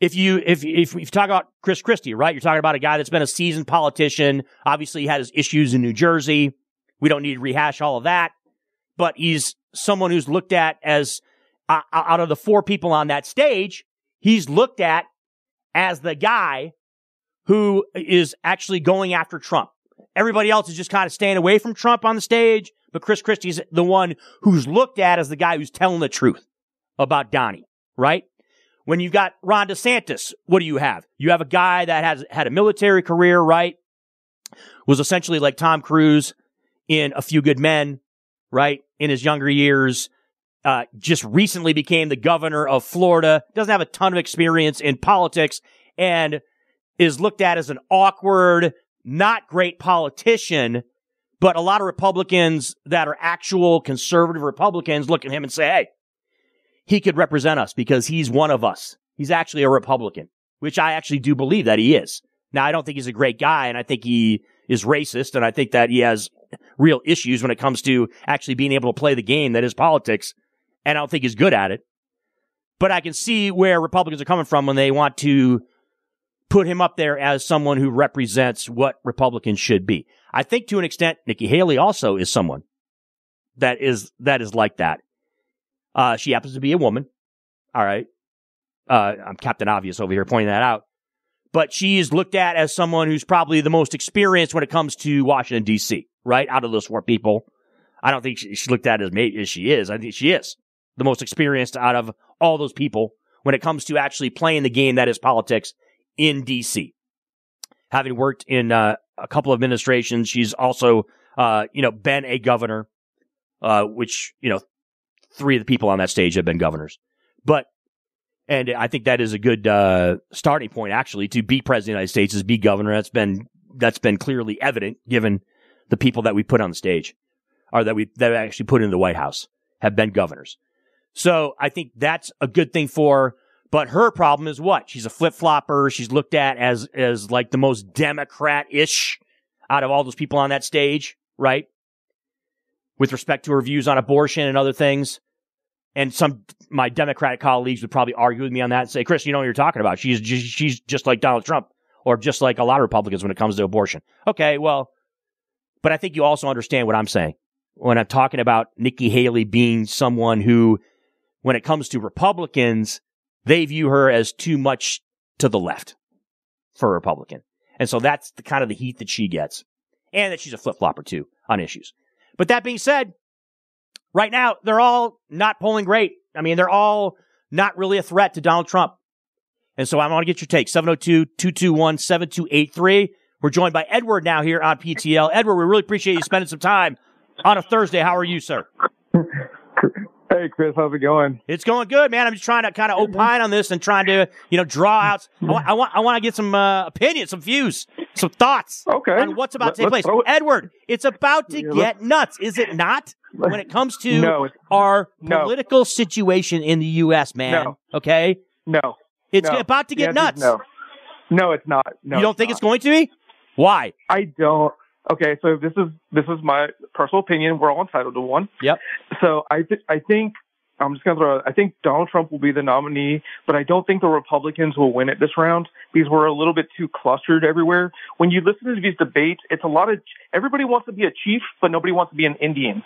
If you, if, if, you talk about Chris Christie, right? You're talking about a guy that's been a seasoned politician. Obviously he had his issues in New Jersey. We don't need to rehash all of that, but he's someone who's looked at as uh, out of the four people on that stage, he's looked at as the guy who is actually going after Trump. Everybody else is just kind of staying away from Trump on the stage, but Chris Christie's the one who's looked at as the guy who's telling the truth about Donnie, right? When you've got Ron DeSantis, what do you have? You have a guy that has had a military career, right? Was essentially like Tom Cruise in A Few Good Men, right? In his younger years, uh, just recently became the governor of Florida, doesn't have a ton of experience in politics, and is looked at as an awkward, not great politician. But a lot of Republicans that are actual conservative Republicans look at him and say, hey, he could represent us because he's one of us. He's actually a Republican, which I actually do believe that he is. Now, I don't think he's a great guy, and I think he is racist, and I think that he has real issues when it comes to actually being able to play the game that is politics and I don't think he's good at it. But I can see where Republicans are coming from when they want to put him up there as someone who represents what Republicans should be. I think to an extent, Nikki Haley also is someone that is that is like that. Uh, she happens to be a woman. All right. Uh, I'm Captain Obvious over here pointing that out. But she is looked at as someone who's probably the most experienced when it comes to Washington, D.C., right? Out of those four people. I don't think she's looked at as mate as she is. I think she is the most experienced out of all those people when it comes to actually playing the game that is politics in DC. Having worked in uh, a couple of administrations, she's also, uh, you know, been a governor, uh, which, you know, three of the people on that stage have been governors. But, and I think that is a good, uh, starting point actually to be president of the United States is be governor. That's been, that's been clearly evident given the people that we put on the stage or that we, that actually put in the White House have been governors. So I think that's a good thing for her. But her problem is what? She's a flip flopper. She's looked at as, as like the most Democrat-ish out of all those people on that stage, right? With respect to her views on abortion and other things. And some, my Democratic colleagues would probably argue with me on that and say, Chris, you know what you're talking about. She's she's just like Donald Trump or just like a lot of Republicans when it comes to abortion. Okay. Well, but I think you also understand what I'm saying when I'm talking about Nikki Haley being someone who, when it comes to Republicans, they view her as too much to the left for a Republican. And so that's the kind of the heat that she gets. And that she's a flip flopper too on issues. But that being said, right now, they're all not polling great. I mean, they're all not really a threat to Donald Trump. And so I want to get your take. 702-221-7283. We're joined by Edward now here on PTL. Edward, we really appreciate you spending some time on a Thursday. How are you, sir? Hey, Chris, how's it going? It's going good, man. I'm just trying to kind of opine on this and trying to, you know, draw out. I want, I want, I want to get some uh, opinions, some views, some thoughts okay. on what's about to take place. Edward, it's about to yeah, get nuts, is it not? When it comes to no, our political no. situation in the U.S., man. No. Okay. No. It's about to get nuts. No. No, it's not. No, you don't think not. it's going to be? Why? I don't. Okay, so this is this is my personal opinion. We're all entitled to one. Yep. So I th- I think I'm just gonna throw. I think Donald Trump will be the nominee, but I don't think the Republicans will win it this round because we're a little bit too clustered everywhere. When you listen to these debates, it's a lot of everybody wants to be a chief, but nobody wants to be an Indian.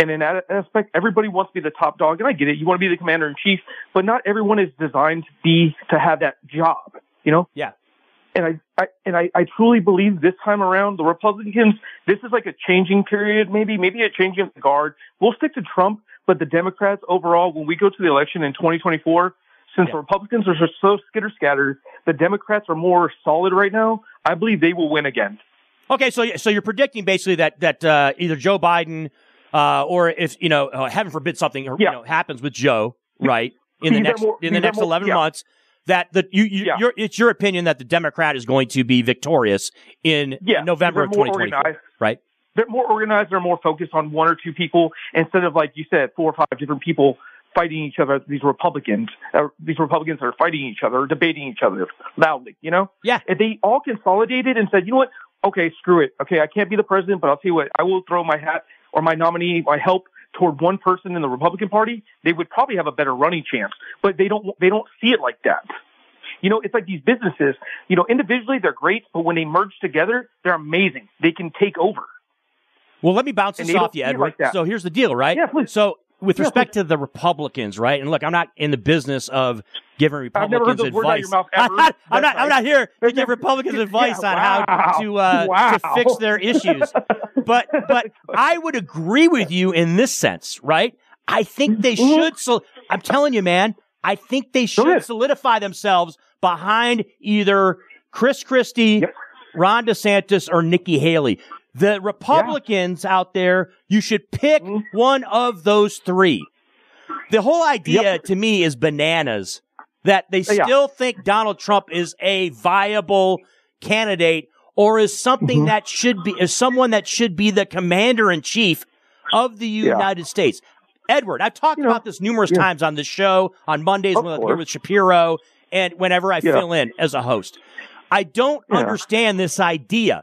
And in that aspect, everybody wants to be the top dog, and I get it. You want to be the commander in chief, but not everyone is designed to be to have that job. You know? Yeah. And I, I and I, I truly believe this time around the Republicans, this is like a changing period, maybe, maybe a changing of the guard. We'll stick to Trump, but the Democrats overall, when we go to the election in 2024, since Yeah. the Republicans are so skitter scattered, the Democrats are more solid right now. I believe they will win again. Okay, so so you're predicting basically that that uh, either Joe Biden uh, or if you know, uh, heaven forbid, something you know happens with Joe, right? In the next more- in the next more- eleven yeah. months, that the you, you your, it's your opinion that the Democrat is going to be victorious in, Yeah, November of they're more 2024, organized. right? They're more organized. They're more focused on one or two people instead of like you said, four or five different people fighting each other. These Republicans, uh, these Republicans are fighting each other, debating each other loudly. You know, yeah. If they all consolidated and said, you know what, okay, screw it. Okay, I can't be the president, but I'll tell you what, I will throw my hat or my nominee, my help toward one person in the Republican Party. They would probably have a better running chance, but they don't. They don't see it like that. You know, it's like these businesses, you know, individually they're great, but when they merge together, they're amazing. They can take over. Well, let me bounce this off you, Edward. like so here's the deal, right? Yeah, please. So with Yeah, respect to the Republicans, right? And look, I'm not in the business of giving I've never heard Republicans those words out of advice. I'm not, I'm not, I'm not here to give Republicans advice on wow. how to uh, Wow. to fix their issues. But but I would agree with you in this sense, right? I think they Mm-hmm. should. So I'm telling you, man, I think they should solidify themselves behind either Chris Christie, Ron DeSantis, or Nikki Haley. The Republicans out there, you should pick Mm-hmm. one of those three. The whole idea to me is bananas that they Yeah. still think Donald Trump is a viable candidate or is something Mm-hmm. that should be, is someone that should be the commander in chief of the United States. Edward, I've talked about this numerous yeah. times on the show on Mondays Of when I'm here with Shapiro and whenever I Yeah. fill in as a host. I don't Yeah. understand this idea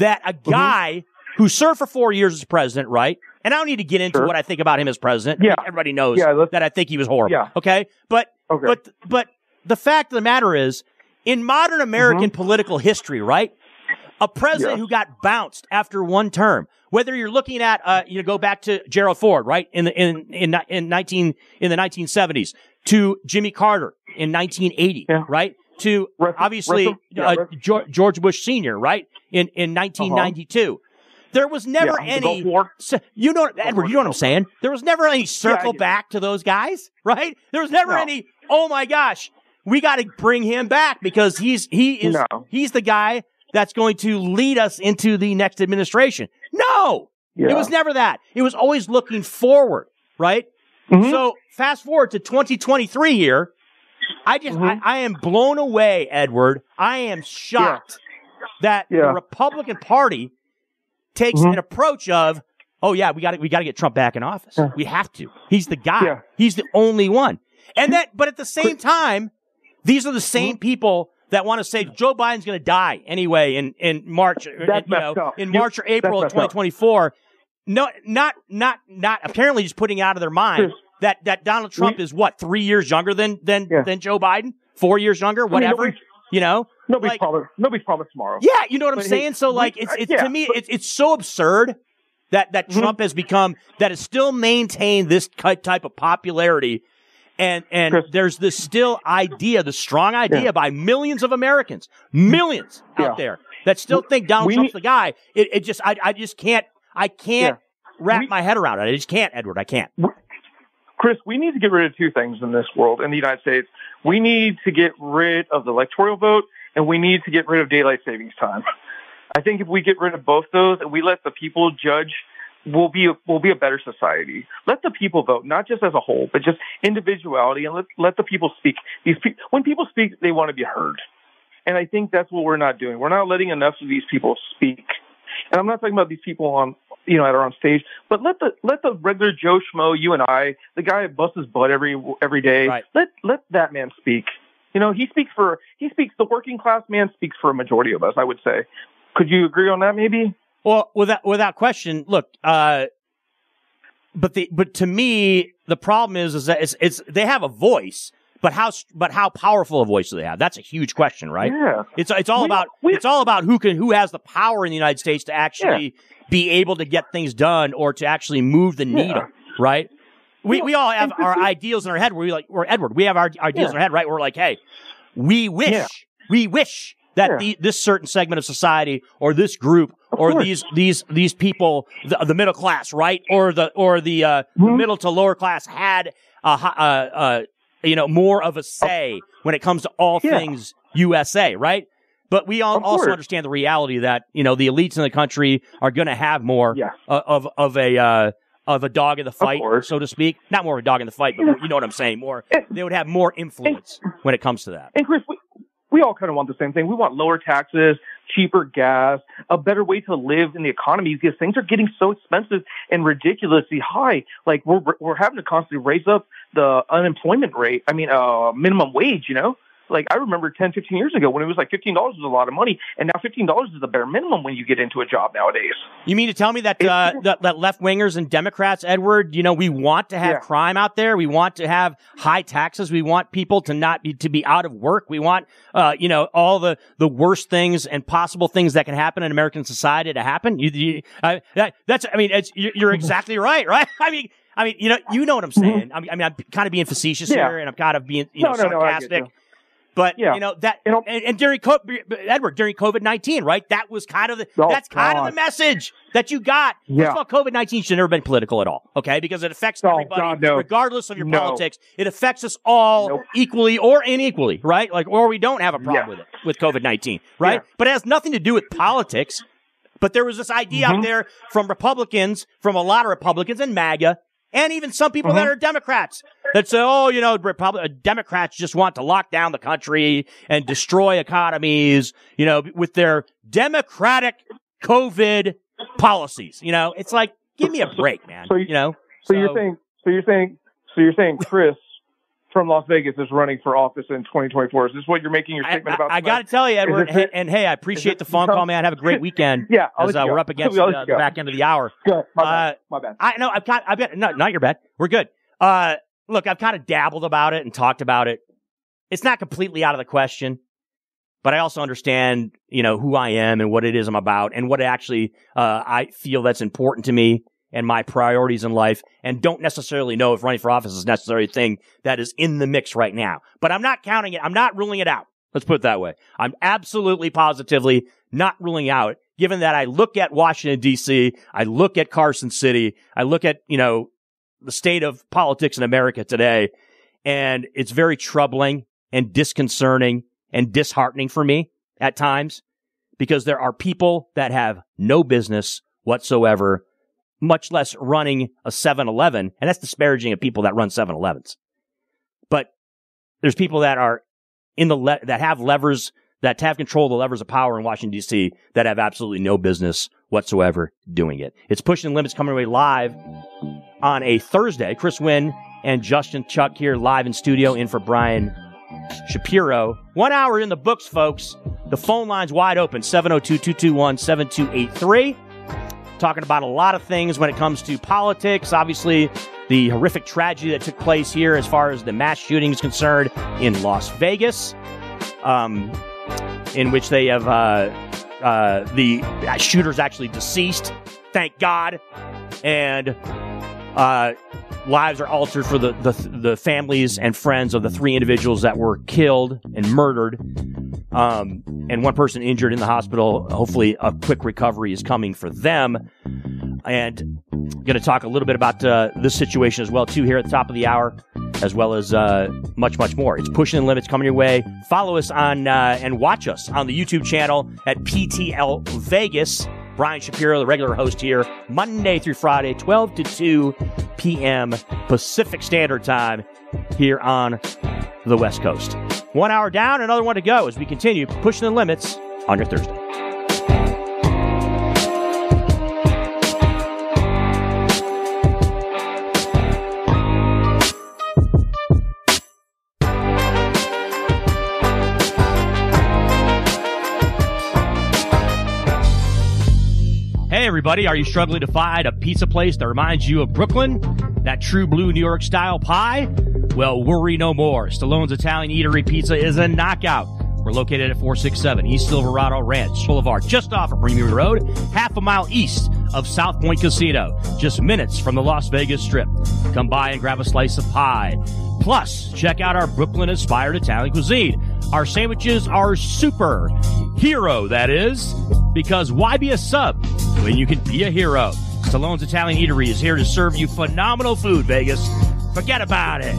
that a Mm-hmm. guy who served for four years as president, right? And I don't need to get into Sure. what I think about him as president. Yeah. Everybody knows Yeah, that I think he was horrible. Yeah. Okay. But, Okay. but, but the fact of the matter is, in modern American political history, right? A president Mm-hmm. Yeah. who got bounced after one term, whether you're looking at, uh, you know, go back to Gerald Ford, right? In the, in, in, in 19, in the 1970s to Jimmy Carter in 1980, right? To obviously, Russell- yeah, uh, Russell- George, Bush Sr., right? In, in 1992. There was never Uh-huh. Yeah, any, you know, Edward, you know what I'm saying? There was never any circle it. back to those guys, right? There was never No. any, oh my gosh, we got to bring him back because he's, he is, No. he's the guy that's going to lead us into the next administration. No, Yeah. it was never that. It was always looking forward, right? Mm-hmm. So fast forward to 2023 here. I just, Mm-hmm. I, I am blown away, Edward. I am shocked that the Republican Party takes Mhm. an approach of, oh yeah, we got to, we got to get Trump back in office. Yeah. We have to. He's the guy. Yeah. He's the only one. And that, but at the same time, these are the same Mm-hmm. people that want to say Joe Biden's going to die anyway in, in March, That's you know, up. in March or April of that's messed up. 2024. No, not, not, not apparently just putting out of their mind that, that Donald Trump we- is what, three years younger than, than, Yeah. than Joe Biden? Four years younger? mean, Whatever. nobody's- you know? Nobody's Like- promised. Nobody's promised tomorrow. Yeah, you know what I'm But saying? So we- like, it's, uh, it's yeah, to me, but- it's, it's so absurd that that mm-hmm. Trump has become that has still maintained this type of popularity. And and Chris. there's this still idea, the strong idea yeah. by millions of Americans, millions out there that still think Donald we, Trump's the guy. It, it just I I just can't I can't wrap we, my head around it. I just can't, Edward. I can't. Chris, we need to get rid of two things in this world, in the United States. We need to get rid of the electoral vote, and we need to get rid of daylight savings time. I think if we get rid of both those and we let the people judge, we'll be a, we'll be a better society. Let the people vote, not just as a whole, but just individuality, and let let the people speak. These pe- when people speak, they want to be heard, and I think that's what we're not doing. We're not letting enough of these people speak. And I'm not talking about these people on you know at our own stage, but let the let the regular Joe Schmo, you and I, the guy that busts his butt every every day, right. let let that man speak. You know, he speaks for he speaks the working class man speaks for a majority of us, I would say. Could you agree on that maybe? Well, without without question, look, uh but the but to me the problem is is that it's it's they have a voice but how but how powerful a voice do they have? That's a huge question, right? Yeah. It's it's all we, about we, it's all about who can who has the power in the United States to actually yeah. be able to get things done or to actually move the needle, yeah. right? We we all have our ideals in our head. Where we like we're Edward. We have our ideals in our head, right? We're like, hey, we wish we wish that the, this certain segment of society or this group or these these these people the, the, middle class right or the or the, uh, mm-hmm. middle to lower class had a, a, a, you know, more of a say when it comes to all yeah. things USA, right? But we all also understand the reality that you know the elites in the country are going to have more yeah. of of a uh, of a dog in the fight, so to speak. Not more of a dog in the fight, but you know what I'm saying. More, they would have more influence and, when it comes to that. And Chris, we, we all kind of want the same thing. We want lower taxes, cheaper gas, a better way to live in the economy because things are getting so expensive and ridiculously high. Like we're we're having to constantly raise up the unemployment rate. I mean, uh, minimum wage. You know, like I remember 10, 15 years ago when it was like $15 was a lot of money. And now $15 is the bare minimum when you get into a job nowadays. You mean to tell me that, uh, that, that left wingers and Democrats, Edward, you know, we want to have yeah. crime out there. We want to have high taxes. We want people to not be, to be out of work. We want, uh, you know, all the, the worst things and possible things that can happen in American society to happen. You, you uh, that, that's, I mean, it's, you're exactly right, right? I mean, I mean, you know, you know what I'm saying. Mm-hmm. I mean, I mean, I'm kind of being facetious yeah. here, and I'm kind of being, you know, no, no, sarcastic. No, but yeah. you know that, and, and during Edward during COVID nineteen, right? That was kind of the oh, that's kind God. of the message that you got. Yeah. First COVID nineteen should never been political at all, okay? Because it affects oh, everybody, God, no. regardless of your no. politics. It affects us all nope. equally or inequally, right? Like, or we don't have a problem yeah. with it with COVID nineteen, right? Yeah. But it has nothing to do with politics. But there was this idea mm-hmm. out there from Republicans, from a lot of Republicans and MAGA, and even some people mm-hmm. that are Democrats that say, oh, you know, Republic- uh, Democrats just want to lock down the country and destroy economies, you know, with their democratic COVID policies. You know, it's like, give me a break, man. So, you know, so, so you're saying, so you're saying, so you're saying Chris from Las Vegas is running for office in 2024. Is this what you're making your statement I, about? I, I got to tell you, Edward, and, and, hey, I appreciate the phone call, man. Have a great weekend. yeah, as uh, we're up against uh, the back end of the hour. Good. My bad. Uh, My bad. I know. I've got. I've got. No, not your bad. We're good. Uh, look, I've kind of dabbled about it and talked about it. It's not completely out of the question, but I also understand, you know, who I am and what it is I'm about and what actually uh, I feel that's important to me and my priorities in life and don't necessarily know if running for office is a thing that is in the mix right now. But I'm not counting it. I'm not ruling it out. Let's put it that way. I'm absolutely positively not ruling out, given that I look at Washington DC, I look at Carson City, I look at, you know, the state of politics in America today, and it's very troubling and disconcerting and disheartening for me at times because there are people that have no business whatsoever much less running a 7-Eleven. And that's disparaging of people that run 7-Elevens. But there's people that are in the, le- that have levers, that have control of the levers of power in Washington DC that have absolutely no business whatsoever doing it. It's pushing the limits coming away live on a Thursday. Chris Winn and Justin Chuck here live in studio in for Brian Shapiro. One hour in the books, folks. The phone line's wide open 702 221 7283 talking about a lot of things when it comes to politics. Obviously, the horrific tragedy that took place here as far as the mass shooting is concerned in Las Vegas, um, in which they have uh, uh, the shooter's actually deceased. Thank God. And uh, lives are altered for the, the, the families and friends of the three individuals that were killed and murdered, um, and one person injured in the hospital. Hopefully, a quick recovery is coming for them. And going to talk a little bit about uh, this situation as well too here at the top of the hour, as well as uh, much much more. It's pushing the limits coming your way. Follow us on uh, and watch us on the YouTube channel at PTL Vegas. Brian Shapiro, the regular host here, Monday through Friday, 12 to 2 p.m. Pacific Standard Time here on the West Coast. One hour down, another one to go as we continue pushing the limits on your Thursday. Everybody, are you struggling to find a pizza place that reminds you of Brooklyn? That true blue New York style pie? Well, worry no more. Stallone's Italian Eatery Pizza is a knockout. We're located at 467 East Silverado Ranch Boulevard, just off of Premier Road, half a mile east of South Point Casino, just minutes from the Las Vegas Strip. Come by and grab a slice of pie. Plus, check out our Brooklyn inspired Italian cuisine. Our sandwiches are super. Hero, that is. Because why be a sub when you can be a hero? Stallone's Italian Eatery is here to serve you phenomenal food, Vegas. Forget about it.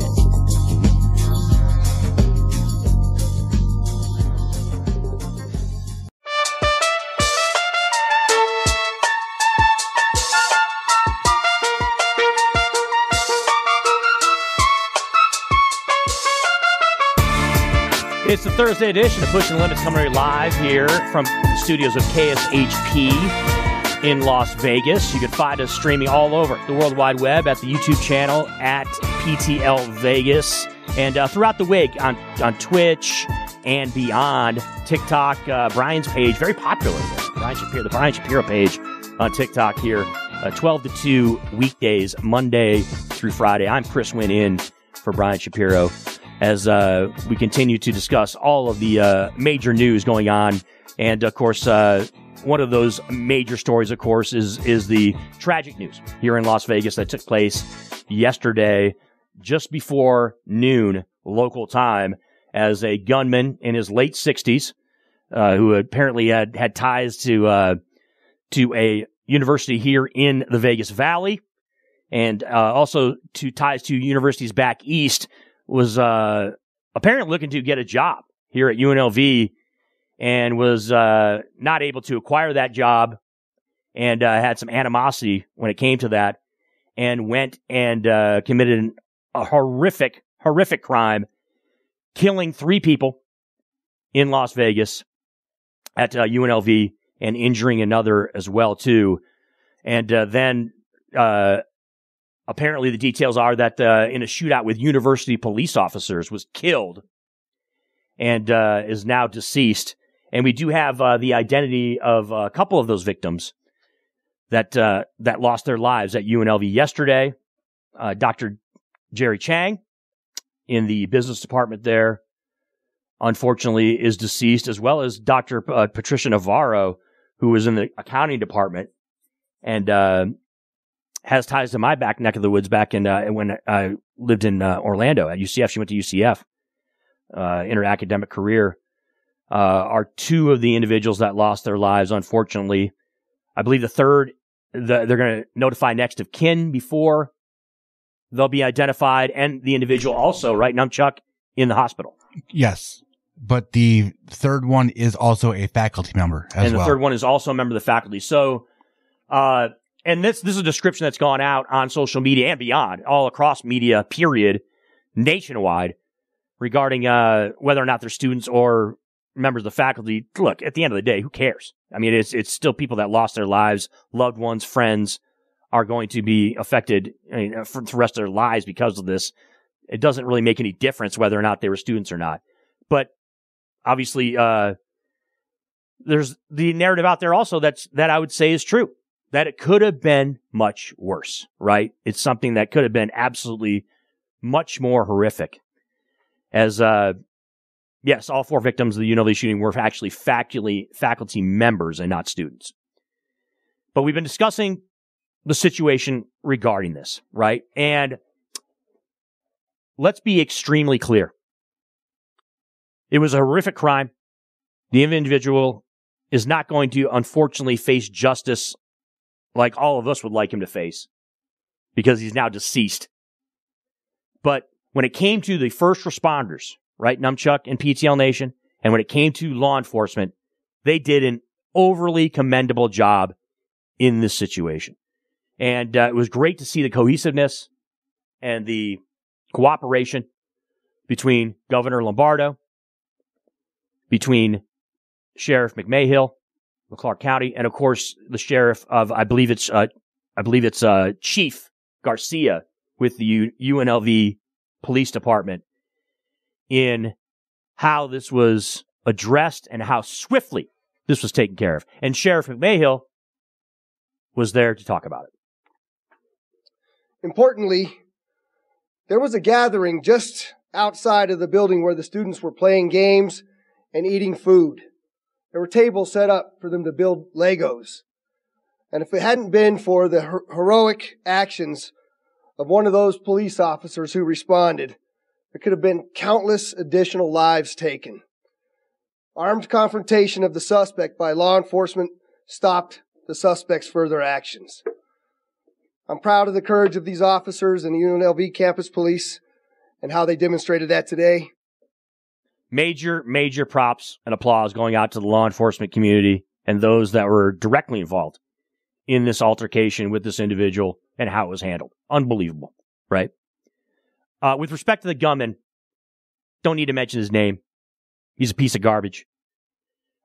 It's the Thursday edition of Pushing the Limits coming live here from studios of KSHP in Las Vegas. You can find us streaming all over the World Wide Web at the YouTube channel at PTL Vegas and uh, throughout the week on, on Twitch and beyond. TikTok, uh, Brian's page, very popular there. Brian Shapiro, the Brian Shapiro page on TikTok here, uh, 12 to 2 weekdays, Monday through Friday. I'm Chris Winn in for Brian Shapiro as uh, we continue to discuss all of the uh, major news going on. And of course, uh, one of those major stories, of course, is is the tragic news here in Las Vegas that took place yesterday, just before noon local time, as a gunman in his late sixties, uh, who apparently had had ties to uh, to a university here in the Vegas Valley, and uh, also to ties to universities back east was uh, apparently looking to get a job here at UNLV and was uh, not able to acquire that job and uh, had some animosity when it came to that and went and uh, committed a horrific, horrific crime, killing three people in Las Vegas at UNLV uh, and injuring another as well too. And uh, then apparently the details are that uh, in a shootout with university police officers was killed and uh, is now deceased. And we do have uh, the identity of a couple of those victims that uh, that lost their lives at UNLV yesterday. Uh, Dr. Jerry Chang in the business department there, unfortunately, is deceased, as well as Dr. P- uh, Patricia Navarro, who was in the accounting department. And has ties to my back neck of the woods back in uh, when I lived in uh, Orlando at UCF. She went to UCF uh, in her academic career. Uh, are two of the individuals that lost their lives, unfortunately. I believe the third, the, they're going to notify next of kin before they'll be identified, and the individual also, right, Numchuck, in the hospital. Yes. But the third one is also a faculty member as and the well. third one is also a member of the faculty. So, uh, and this this is a description that's gone out on social media and beyond, all across media, period, nationwide, regarding uh, whether or not they're students or members of the faculty. Look, at the end of the day, who cares? I mean, it's it's still people that lost their lives, loved ones, friends are going to be affected I mean, for the rest of their lives because of this. It doesn't really make any difference whether or not they were students or not. But obviously, uh, there's the narrative out there also that's that I would say is true that it could have been much worse, right? It's something that could have been absolutely much more horrific. As, uh, yes, all four victims of the UNLV shooting were actually faculty faculty members and not students. But we've been discussing the situation regarding this, right? And let's be extremely clear. It was a horrific crime. The individual is not going to, unfortunately, face justice like all of us would like him to face because he's now deceased. But when it came to the first responders, right, Numchuck and PTL Nation, and when it came to law enforcement, they did an overly commendable job in this situation. And uh, it was great to see the cohesiveness and the cooperation between Governor Lombardo, between Sheriff McMahill of Clark County, and of course the sheriff of I believe it's uh, I believe it's uh, Chief Garcia with the U- UNLV Police Department in how this was addressed and how swiftly this was taken care of. And Sheriff McMahill was there to talk about it. Importantly, there was a gathering just outside of the building where the students were playing games and eating food. There were tables set up for them to build Legos. And if it hadn't been for the her- heroic actions of one of those police officers who responded, there could have been countless additional lives taken. Armed confrontation of the suspect by law enforcement stopped the suspect's further actions. I'm proud of the courage of these officers and the UNLV campus police and how they demonstrated that today. Major, major props and applause going out to the law enforcement community and those that were directly involved in this altercation with this individual and how it was handled. Unbelievable, right? Uh, with respect to the gunman, don't need to mention his name. He's a piece of garbage.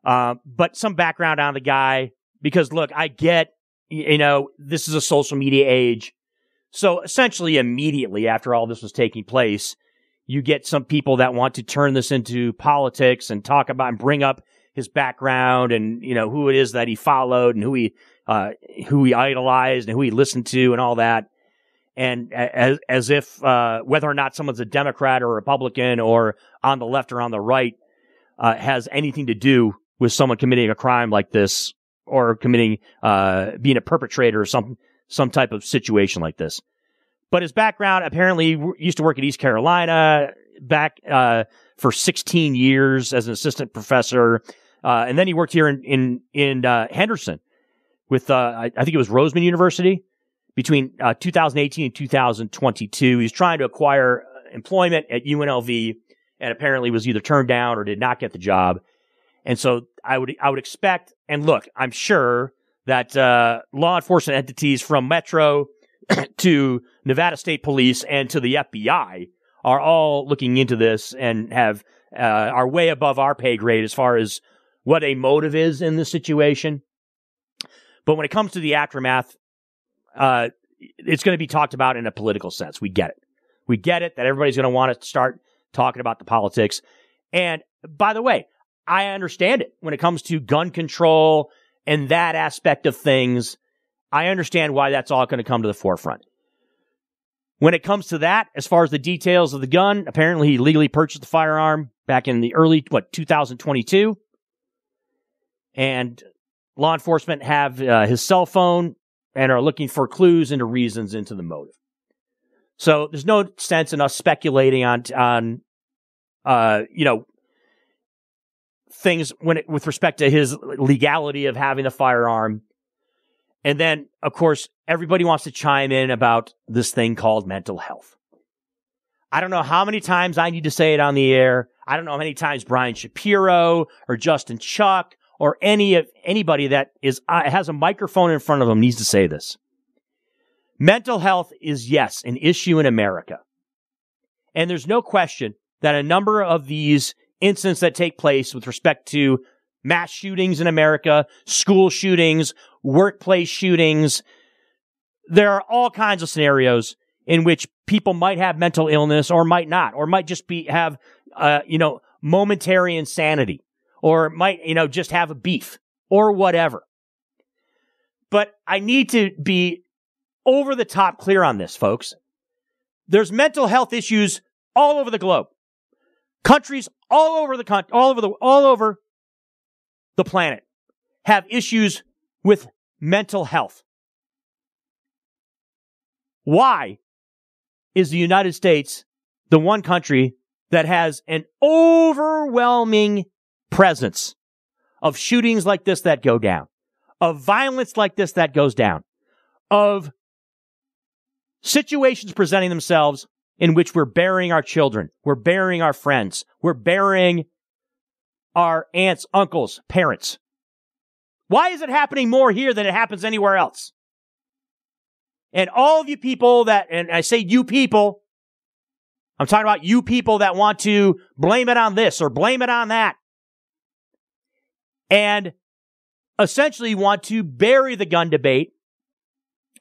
Uh, but some background on the guy, because look, I get, you know, this is a social media age. So essentially, immediately after all this was taking place, you get some people that want to turn this into politics and talk about and bring up his background and, you know, who it is that he followed and who he, uh, who he idolized and who he listened to and all that. And as, as if, uh, whether or not someone's a Democrat or Republican or on the left or on the right, uh, has anything to do with someone committing a crime like this or committing, uh, being a perpetrator or some, some type of situation like this. But his background apparently used to work at East Carolina back, uh, for 16 years as an assistant professor. Uh, and then he worked here in, in, in, uh, Henderson with, uh, I, I, think it was Roseman University between, uh, 2018 and 2022. He was trying to acquire employment at UNLV and apparently was either turned down or did not get the job. And so I would, I would expect, and look, I'm sure that, uh, law enforcement entities from Metro to Nevada State Police and to the FBI are all looking into this and have, uh, are way above our pay grade as far as what a motive is in this situation. But when it comes to the aftermath, uh, it's going to be talked about in a political sense. We get it. We get it that everybody's going to want to start talking about the politics. And by the way, I understand it when it comes to gun control and that aspect of things. I understand why that's all going to come to the forefront. When it comes to that, as far as the details of the gun, apparently he legally purchased the firearm back in the early, what, 2022. And law enforcement have uh, his cell phone and are looking for clues into reasons into the motive. So there's no sense in us speculating on, on, uh, you know, things when it, with respect to his legality of having the firearm. And then, of course, everybody wants to chime in about this thing called mental health. I don't know how many times I need to say it on the air. I don't know how many times Brian Shapiro or Justin Chuck or any of anybody that is uh, has a microphone in front of them needs to say this. Mental health is yes an issue in America. And there's no question that a number of these incidents that take place with respect to mass shootings in America, school shootings, workplace shootings. There are all kinds of scenarios in which people might have mental illness or might not, or might just be, have, uh, you know, momentary insanity or might, you know, just have a beef or whatever. But I need to be over the top clear on this, folks. There's mental health issues all over the globe Countries all over the country, all over the, all over the planet have issues with mental health. Why is the United States the one country that has an overwhelming presence of shootings like this that go down, of violence like this that goes down, of situations presenting themselves in which we're burying our children, we're burying our friends, we're burying our aunts, uncles, parents. Why is it happening more here than it happens anywhere else? And all of you people that, and I say you people, I'm talking about you people that want to blame it on this or blame it on that. And essentially want to bury the gun debate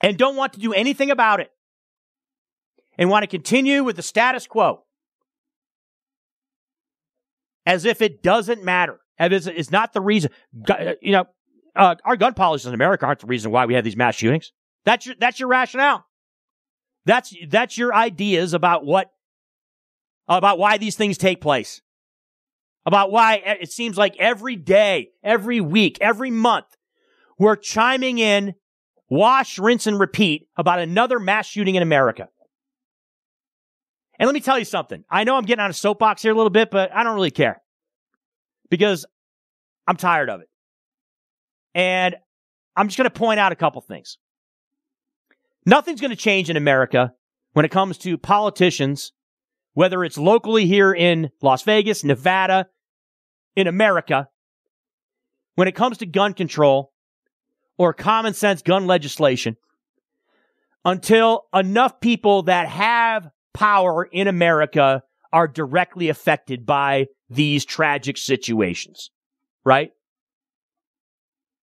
and don't want to do anything about it and want to continue with the status quo as if it doesn't matter. As it's not the reason. You know, uh, our gun policies in America aren't the reason why we have these mass shootings. That's your that's your rationale. That's that's your ideas about what about why these things take place. About why it seems like every day, every week, every month, we're chiming in, wash, rinse, and repeat about another mass shooting in America. And let me tell you something. I know I'm getting on a soapbox here a little bit, but I don't really care because I'm tired of it. And I'm just going to point out a couple things. Nothing's going to change in America when it comes to politicians, whether it's locally here in Las Vegas, Nevada, in America, when it comes to gun control or common sense gun legislation, until enough people that have power in America are directly affected by these tragic situations, right?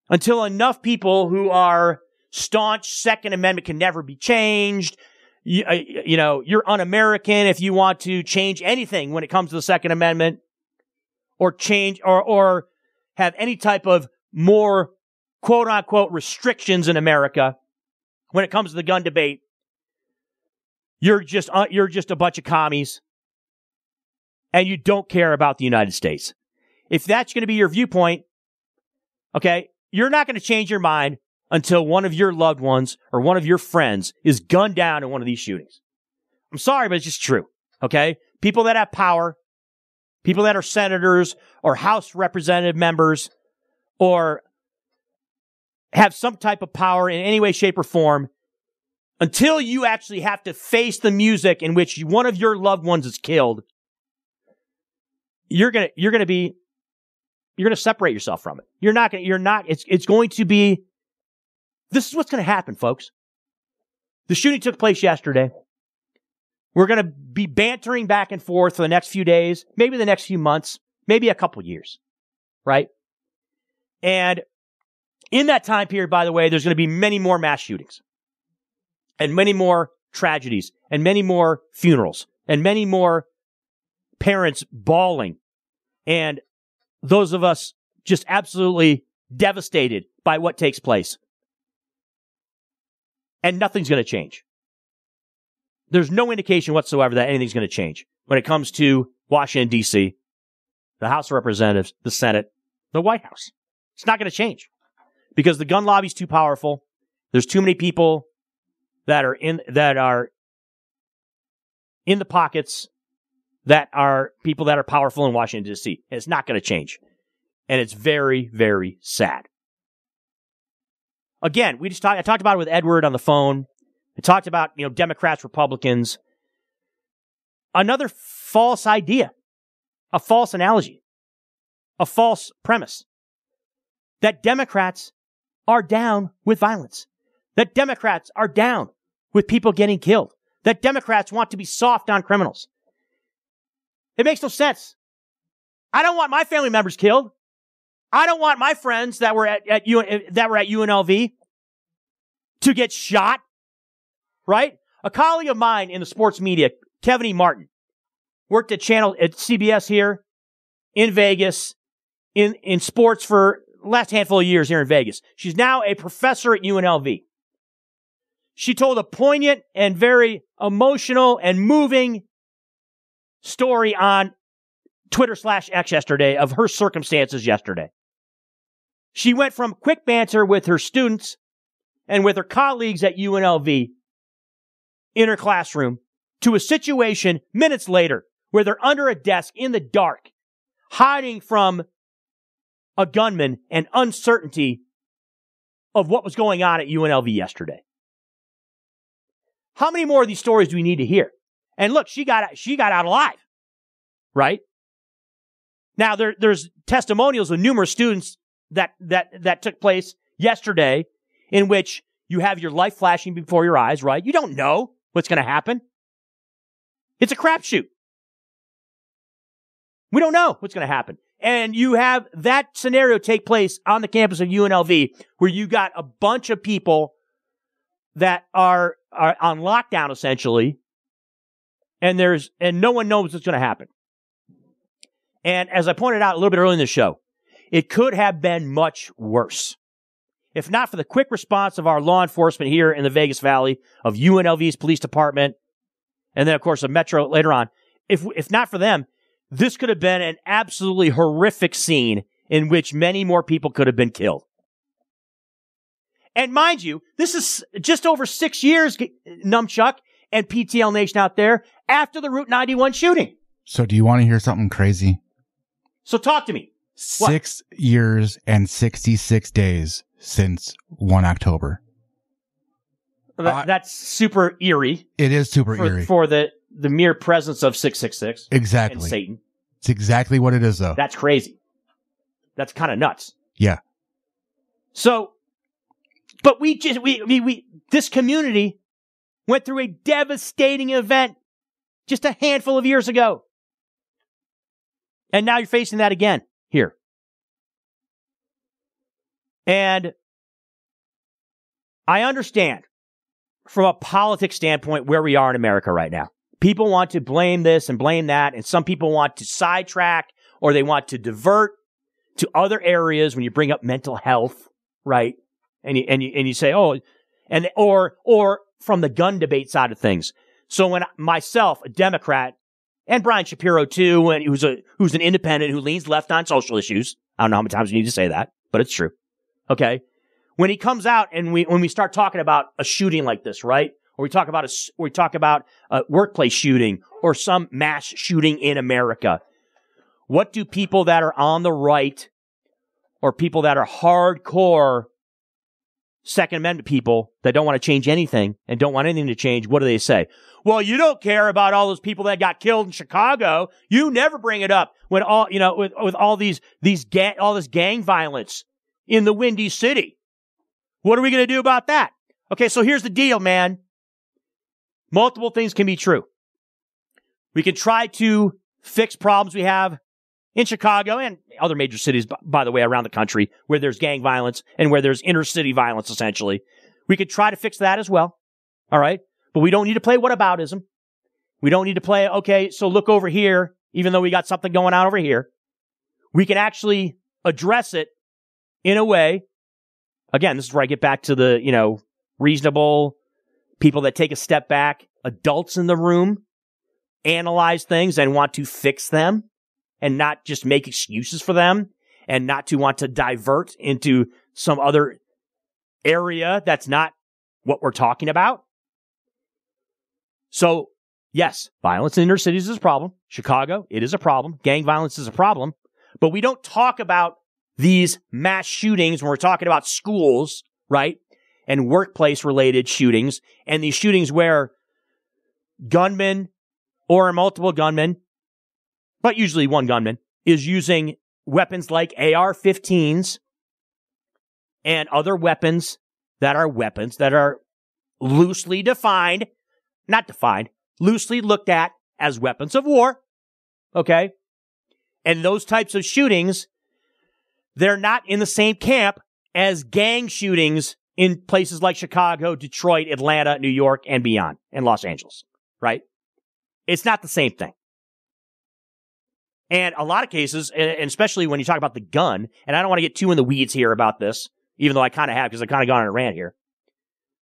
Until enough people who are staunch Second Amendment can never be changed. You, uh, you know, you're un-American if you want to change anything when it comes to the Second Amendment or change or, or have any type of more quote unquote restrictions in America when it comes to the gun debate. You're just, uh, you're just a bunch of commies and you don't care about the United States. If that's going to be your viewpoint, okay, you're not going to change your mind until one of your loved ones or one of your friends is gunned down in one of these shootings. I'm sorry, but it's just true. Okay. People that have power, people that are senators or House representative members or have some type of power in any way, shape, or form, until you actually have to face the music in which one of your loved ones is killed, you're gonna you're gonna be you're gonna separate yourself from it. You're not gonna you're not it's it's going to be this is what's to happen, folks. The shooting took place yesterday. We're going to be bantering back and forth for the next few days, maybe the next few months, maybe a couple years, right? And in that time period, by the way, there's going to be many more mass shootings and many more tragedies and many more funerals and many more parents bawling and those of us just absolutely devastated by what takes place and nothing's going to change. There's no indication whatsoever that anything's going to change when it comes to Washington, D.C., the House of Representatives, the Senate, the White House. It's not going to change because the gun lobby's too powerful. There's too many people that are in, that are in the pockets that are people that are powerful in Washington, D.C. And It's not going to change. And it's very, very sad again, we just talked, I talked about it with Edward on the phone. I talked about, you know, Democrats, Republicans. Another false idea, a false analogy, a false premise that Democrats are down with violence, that Democrats are down with people getting killed, that Democrats want to be soft on criminals. It makes no sense. I don't want my family members killed. I don't want my friends that were at, at UN, that were at UNLV to get shot. Right? A colleague of mine in the sports media, Kevin E. Martin, worked at channel at CBS here in Vegas in, in sports for last handful of years here in Vegas. She's now a professor at UNLV. She told a poignant and very emotional and moving story on Twitter slash X yesterday of her circumstances yesterday. She went from quick banter with her students and with her colleagues at UNLV in her classroom to a situation minutes later where they're under a desk in the dark, hiding from a gunman and uncertainty of what was going on at UNLV yesterday. How many more of these stories do we need to hear? And look, she got she got out alive, right? Now there there's testimonials of numerous students that that that took place yesterday in which you have your life flashing before your eyes, right? You don't know what's going to happen. It's a crapshoot. We don't know what's going to happen. And you have that scenario take place on the campus of UNLV where you got a bunch of people that are, are on lockdown essentially. And there's, and no one knows what's going to happen. And as I pointed out a little bit earlier in the show, it could have been much worse. If not for the quick response of our law enforcement here in the Vegas Valley, of UNLV's police department, and then of course of Metro later on, if, if not for them, this could have been an absolutely horrific scene in which many more people could have been killed. And mind you, this is just over six years, Numchuck and PTL Nation out there, after the Route 91 shooting. So do you want to hear something crazy? So talk to me. Six what? years and 66 days since 1 October. That, that's super eerie. It is super for, eerie. For the, the mere presence of 666. Exactly. Satan. It's exactly what it is, though. That's crazy. That's kind of nuts. Yeah. So, but we just, we, we, we, this community went through a devastating event just a handful of years ago. And now you're facing that again here. And I understand from a politics standpoint where we are in America right now. People want to blame this and blame that, and some people want to sidetrack or they want to divert to other areas when you bring up mental health, right? And you, and you, and you say, oh, and, or, or from the gun debate side of things. So when myself, a Democrat, and Brian Shapiro too, and who's a who's an independent who leans left on social issues. I don't know how many times we need to say that, but it's true. Okay, when he comes out and we when we start talking about a shooting like this, right? Or we talk about a we talk about a workplace shooting or some mass shooting in America. What do people that are on the right or people that are hardcore Second Amendment people that don't want to change anything and don't want anything to change, what do they say? Well, you don't care about all those people that got killed in Chicago. You never bring it up when all, you know, with, with all these, these gang, all this gang violence in the Windy City. What are we going to do about that? Okay. So here's the deal, man. Multiple things can be true. We can try to fix problems we have in Chicago and other major cities, by the way, around the country where there's gang violence and where there's inner city violence, essentially. We could try to fix that as well. All right. But we don't need to play whataboutism. We don't need to play, okay, so look over here, even though we got something going on over here. We can actually address it in a way. Again, this is where I get back to the, you know, reasonable people that take a step back, adults in the room, analyze things and want to fix them and not just make excuses for them and not to want to divert into some other area that's not what we're talking about. So, yes, violence in inner cities is a problem. Chicago, it is a problem. Gang violence is a problem. But we don't talk about these mass shootings when we're talking about schools, right? And workplace related shootings and these shootings where gunmen or multiple gunmen, but usually one gunman is using weapons like AR-15s and other weapons that are weapons that are loosely defined not defined, loosely looked at as weapons of war. Okay. And those types of shootings, they're not in the same camp as gang shootings in places like Chicago, Detroit, Atlanta, New York, and beyond, and Los Angeles, right? It's not the same thing. And a lot of cases, and especially when you talk about the gun, and I don't want to get too in the weeds here about this, even though I kind of have because I've kind of gone on a rant here.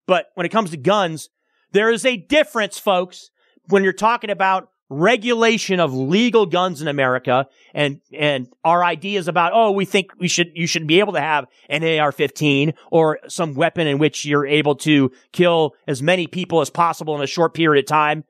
But when it comes to guns, there is a difference, folks, when you're talking about regulation of legal guns in America and, and our ideas about, oh, we think we should, you should be able to have an AR-15 or some weapon in which you're able to kill as many people as possible in a short period of time,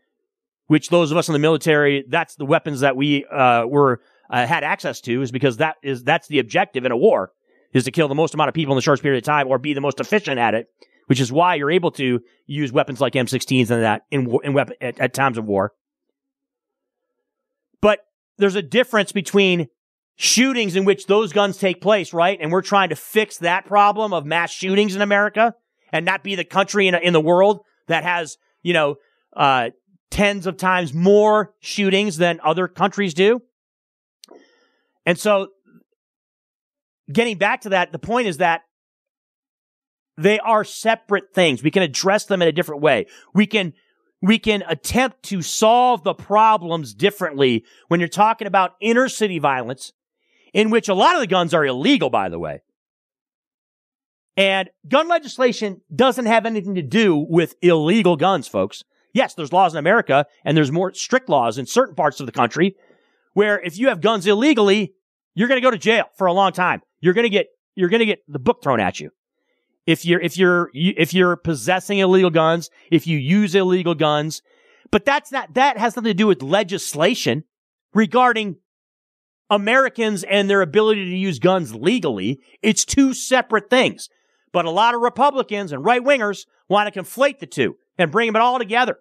which those of us in the military, that's the weapons that we, uh, were, uh, had access to is because that is, that's the objective in a war is to kill the most amount of people in the shortest period of time or be the most efficient at it, which is why you're able to use weapons like M16s and that in, in weapon, at, at times of war. But there's a difference between shootings in which those guns take place, right? And we're trying to fix that problem of mass shootings in America and not be the country in, in the world that has, you know, uh, tens of times more shootings than other countries do. And so getting back to that, the point is that they are separate things. We can address them in a different way. We can we can attempt to solve the problems differently when you're talking about inner city violence, in which a lot of the guns are illegal, by the way. And gun legislation doesn't have anything to do with illegal guns, folks. Yes, there's laws in America and there's more strict laws in certain parts of the country where if you have guns illegally, you're going to go to jail for a long time. You're going to get, you're going to get the book thrown at you if you're if you're if you're possessing illegal guns, if you use illegal guns. But that's not that has nothing to do with legislation regarding Americans and their ability to use guns legally. It's two separate things. But a lot of Republicans and right wingers want to conflate the two and bring them all together.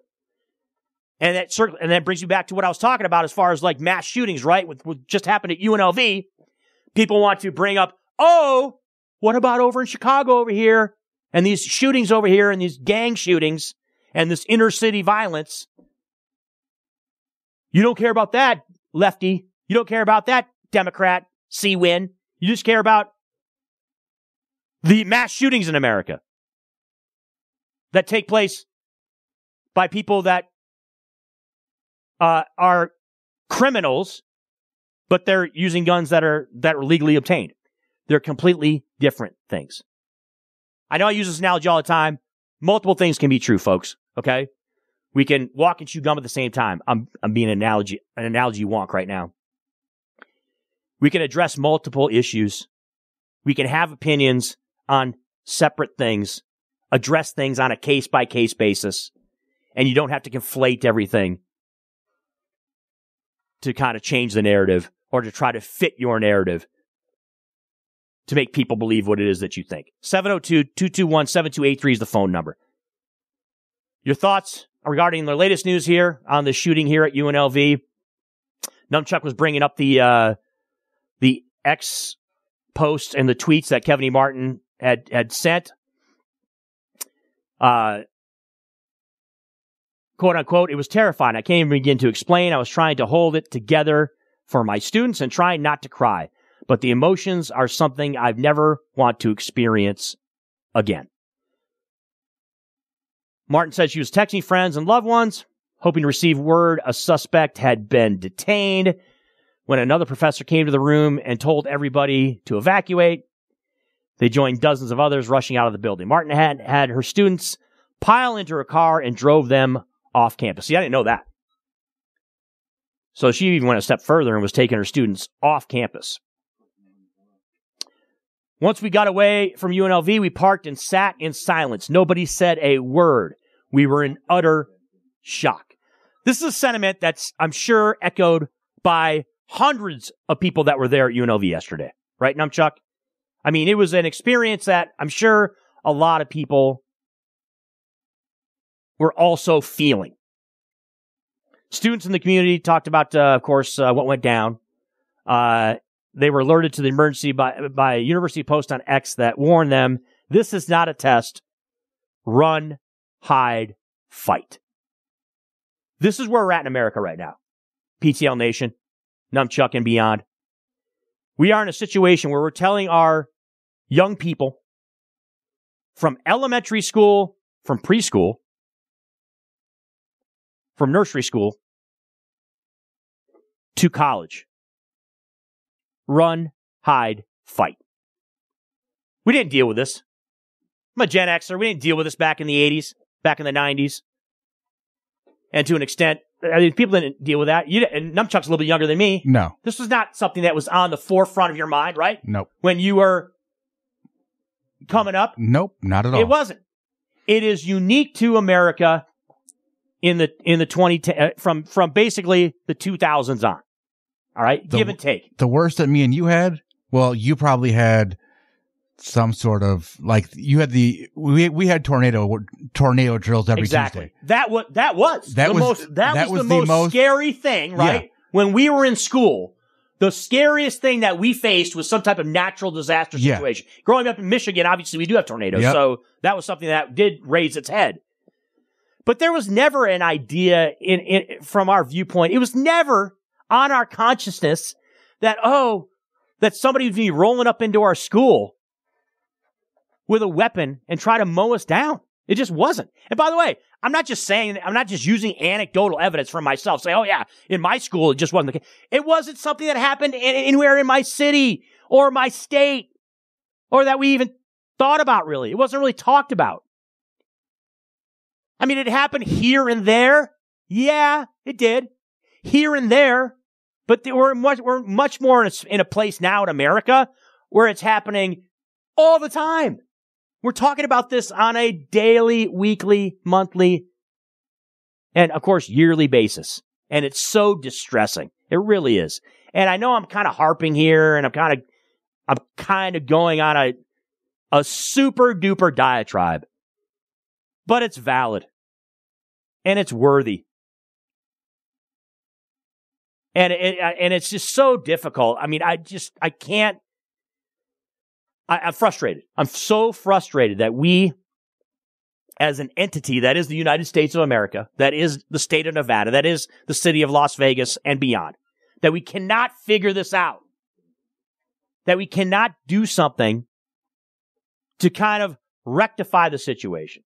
And that certainly, and that brings you back to what I was talking about as far as like mass shootings, right? With what just happened at UNLV. People want to bring up, oh, what about over in Chicago over here? And these shootings over here and these gang shootings and this inner city violence. You don't care about that, lefty. You don't care about that, Democrat, C win. You just care about the mass shootings in America that take place by people that uh, are criminals, but they're using guns that are that are legally obtained. They're completely different things. I know I use this analogy all the time. Multiple things can be true, folks. Okay. We can walk and chew gum at the same time. I'm, I'm being an analogy, an analogy wonk right now. We can address multiple issues. We can have opinions on separate things, address things on a case by case basis, and you don't have to conflate everything to kind of change the narrative or to try to fit your narrative to make people believe what it is that you think. 702-221-7283 is the phone number. Your thoughts regarding the latest news here on the shooting here at UNLV. Numchuck was bringing up the, uh, the X posts and the tweets that Kevin e. Martin had, had sent. Uh, quote unquote, it was terrifying. I can't even begin to explain. I was trying to hold it together for my students and trying not to cry but the emotions are something I've never want to experience again. Martin said she was texting friends and loved ones, hoping to receive word a suspect had been detained when another professor came to the room and told everybody to evacuate. They joined dozens of others rushing out of the building. Martin had had her students pile into her car and drove them off campus. See, I didn't know that. So she even went a step further and was taking her students off campus. Once we got away from UNLV, we parked and sat in silence. Nobody said a word. We were in utter shock. This is a sentiment that's, I'm sure, echoed by hundreds of people that were there at UNLV yesterday. Right, Numchuck? I mean, it was an experience that I'm sure a lot of people were also feeling. Students in the community talked about, uh, of course, uh, what went down. Uh, they were alerted to the emergency by, by a university post on X that warned them this is not a test. Run, hide, fight. This is where we're at in America right now. PTL Nation, Numchuck and beyond. We are in a situation where we're telling our young people from elementary school, from preschool, from nursery school to college run, hide, fight. We didn't deal with this. I'm a Gen Xer. We didn't deal with this back in the 80s, back in the 90s. and to an extent, I mean, people didn't deal with that. You and Numchuck's a little bit younger than me. No. This was not something that was on the forefront of your mind, right? Nope. When you were coming up, Nope. Not at all. it wasn't. It is unique to America in the in the 20 uh, from from basically the 2000s on. All right, The- give and take. The worst that me and you had, well, you probably had some sort of like you had the we we had tornado tornado drills every exactly. Tuesday. That was that was That the was- most that, that was, was the, most, most- scary thing, right? Yeah. When we were in school, the scariest thing that we faced was some type of natural disaster Yeah. situation. Growing up in Michigan, obviously we do have tornadoes, Yep. so that was something that did raise its head. But there was never an idea in, in from our viewpoint. It was never on our consciousness that oh, that somebody would be rolling up into our school with a weapon and try to mow us down. It just wasn't. And by the way, I'm not just saying, I'm not just using anecdotal evidence from myself, say, oh yeah, in my school, it just wasn't the case. It wasn't something that happened anywhere in my city or my state or that we even thought about really. It wasn't really talked about. I mean, it happened here and there. Yeah, it did. Here and there. But we're much, we're much more in a, in a place now in America where it's happening all the time. We're talking about this on a daily, weekly, monthly, and of course, yearly basis. And it's so distressing. It really is. And I know I'm kind of harping here and I'm kind of, I'm kind of going on a, a super duper diatribe, but it's valid and it's worthy. And it, uh, and it's just so difficult. I mean, I just, I can't, I, I'm frustrated. I'm so frustrated that we, as an entity that is the United States of America, that is the state of Nevada, that is the city of Las Vegas and beyond, that we cannot figure this out. That we cannot do something to kind of rectify the situation.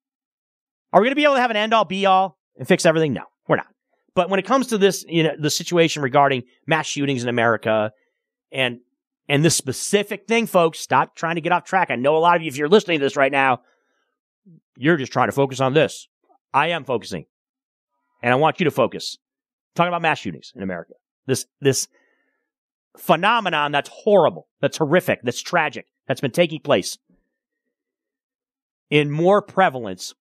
Are we going to be able to have an end all be all and fix everything? No. But when it comes to this, you know, the situation regarding mass shootings in America and and this specific thing, folks, stop trying to get off track. I know a lot of you, if you're listening to this right now, you're just trying to focus on this. I am focusing. And I want you to focus. talking about mass shootings in America. This this phenomenon that's horrible, that's horrific, that's tragic, that's been taking place in more prevalence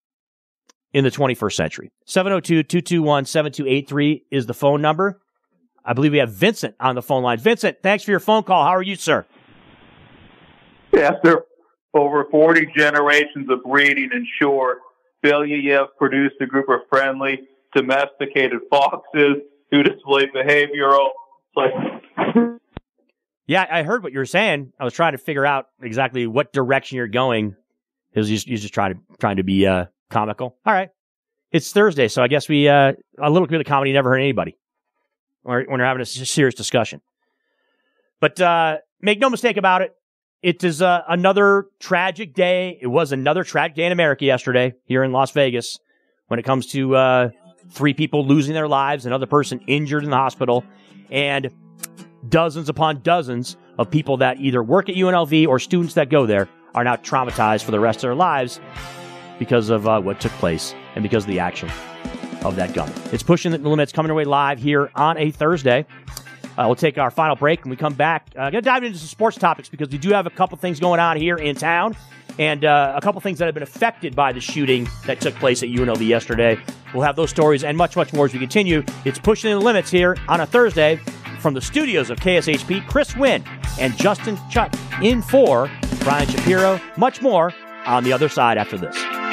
in the 21st century. 702-221-7283 is the phone number. I believe we have Vincent on the phone line. Vincent, thanks for your phone call. How are you, sir? After over 40 generations of breeding and shore, Belyayev produced a group of friendly, domesticated foxes who display behavioral like Yeah, I heard what you were saying. I was trying to figure out exactly what direction you're going. It was just, you just trying to trying to be uh, comical. All right, it's Thursday, so I guess we uh, a little bit of comedy never hurt anybody. When we're having a serious discussion. But uh, make no mistake about it, it is uh, another tragic day. It was another tragic day in America yesterday here in Las Vegas when it comes to uh, three people losing their lives, another person injured in the hospital, and dozens upon dozens of people that either work at UNLV or students that go there are now traumatized for the rest of their lives because of uh, what took place and because of the action of that gun. It's pushing the limits coming our way live here on a Thursday. Uh, we'll take our final break and we come back. Uh, going to dive into some sports topics because we do have a couple things going on here in town and uh, a couple things that have been affected by the shooting that took place at UNLV yesterday. We'll have those stories and much, much more as we continue. It's pushing the limits here on a Thursday from the studios of KSHP. Chris Winn and Justin Chuck in for Brian Shapiro. Much more on the other side after this.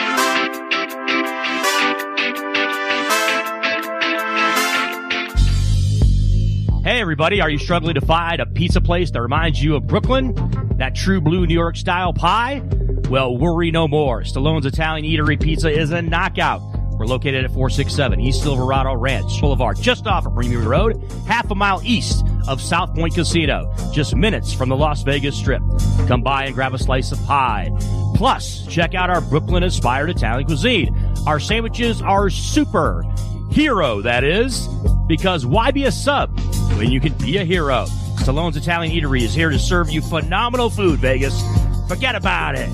Hey, everybody, are you struggling to find a pizza place that reminds you of Brooklyn? That true blue New York style pie? Well, worry no more. Stallone's Italian Eatery Pizza is a knockout. We're located at 467 East Silverado Ranch Boulevard, just off of Premium Road, half a mile east of South Point Casino, just minutes from the Las Vegas Strip. Come by and grab a slice of pie. Plus, check out our Brooklyn inspired Italian cuisine. Our sandwiches are super. Hero, that is. Because why be a sub and you can be a hero. Stallone's Italian Eatery is here to serve you phenomenal food, Vegas. Forget about it.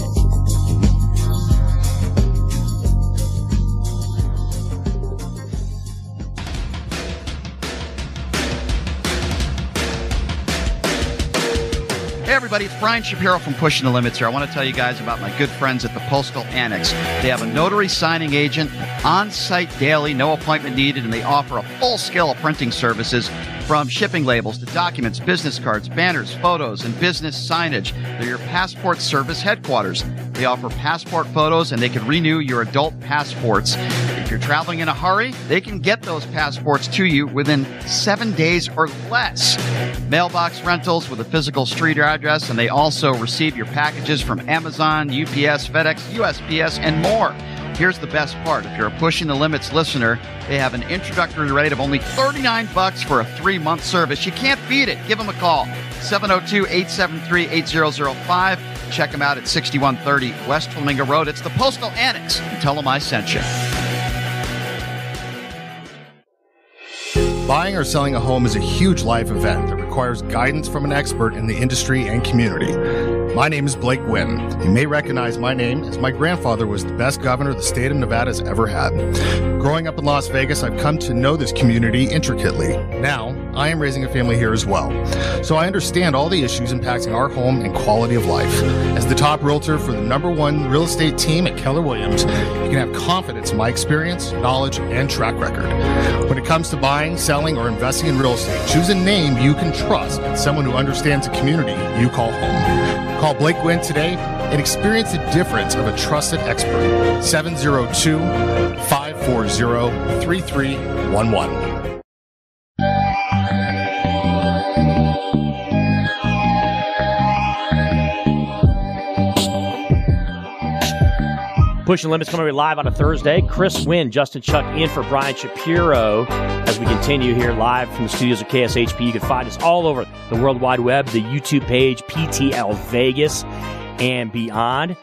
Hey, everybody, it's Brian Shapiro from Pushing the Limits here. I want to tell you guys about my good friends at the Postal Annex. They have a notary signing agent on site daily, no appointment needed, and they offer a full scale of printing services from shipping labels to documents, business cards, banners, photos, and business signage. They're your passport service headquarters. They offer passport photos and they can renew your adult passports. If you're traveling in a hurry, they can get those passports to you within seven days or less. Mailbox rentals with a physical street address, and they also receive your packages from Amazon, UPS, FedEx, USPS, and more. Here's the best part. If you're a Pushing the Limits listener, they have an introductory rate of only 39 bucks for a three-month service. You can't beat it. Give them a call. 702-873-8005. Check them out at 6130 West Flamingo Road. It's the Postal Annex. Tell them I sent you. Buying or selling a home is a huge life event requires guidance from an expert in the industry and community. My name is Blake Guinn. You may recognize my name as my grandfather was the best governor the state of Nevada has ever had. Growing up in Las Vegas, I've come to know this community intricately. Now, I am raising a family here as well. So I understand all the issues impacting our home and quality of life. As the top realtor for the number one real estate team at Keller Williams, you can have confidence in my experience, knowledge, and track record. When it comes to buying, selling, or investing in real estate, choose a name you can trust and someone who understands the community you call home. Call Blake Guinn today and experience the difference of a trusted expert. 702 540 3311. Pushing Limits coming to be live on a Thursday. Chris Winn, Justin Chuck in for Brian Shapiro as we continue here live from the studios of KSHP. You can find us all over the World Wide Web, the YouTube page, PTL Vegas, and beyond.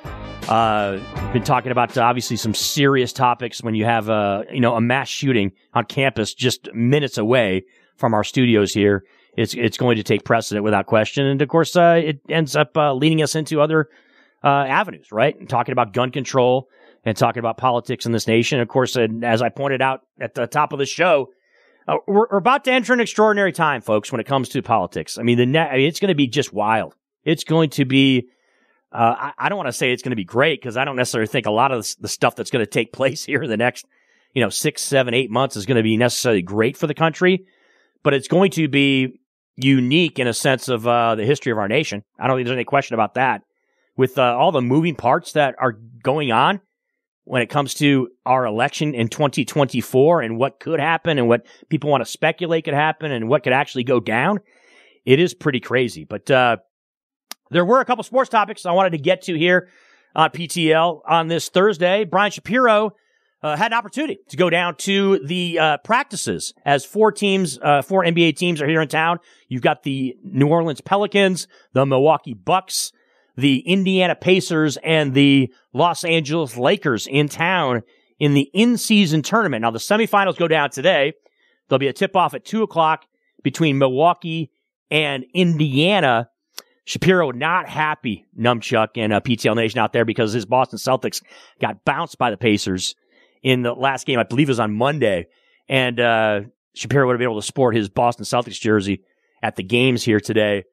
Uh, we've been talking about uh, obviously some serious topics when you have a you know a mass shooting on campus just minutes away from our studios here. It's it's going to take precedent without question, and of course, uh, it ends up uh, leading us into other uh, avenues, right? And talking about gun control and talking about politics in this nation. Of course, and as I pointed out at the top of the show, uh, we're, we're, about to enter an extraordinary time, folks, when it comes to politics. I mean, the net, I mean, it's going to be just wild. It's going to be, uh, I, I, don't want to say it's going to be great because I don't necessarily think a lot of the, the stuff that's going to take place here in the next, you know, six, seven, eight months is going to be necessarily great for the country, but it's going to be unique in a sense of uh, the history of our nation. I don't think there's any question about that with uh, all the moving parts that are going on when it comes to our election in 2024 and what could happen and what people want to speculate could happen and what could actually go down, it is pretty crazy. But uh, there were a couple sports topics I wanted to get to here on PTL on this Thursday. Brian Shapiro uh, had an opportunity to go down to the uh, practices as four teams, uh, four NBA teams are here in town. You've got the New Orleans Pelicans, the Milwaukee Bucks, the Indiana Pacers and the Los Angeles Lakers in town in the in-season tournament. Now the semifinals go down today. There'll be a tip-off at two o'clock between Milwaukee and Indiana. Shapiro not happy, Numchuck and uh, PTL Nation out there because his Boston Celtics got bounced by the Pacers in the last game. I believe it was on Monday. And, uh, Shapiro would have been able to sport his Boston Celtics jersey at the games here today.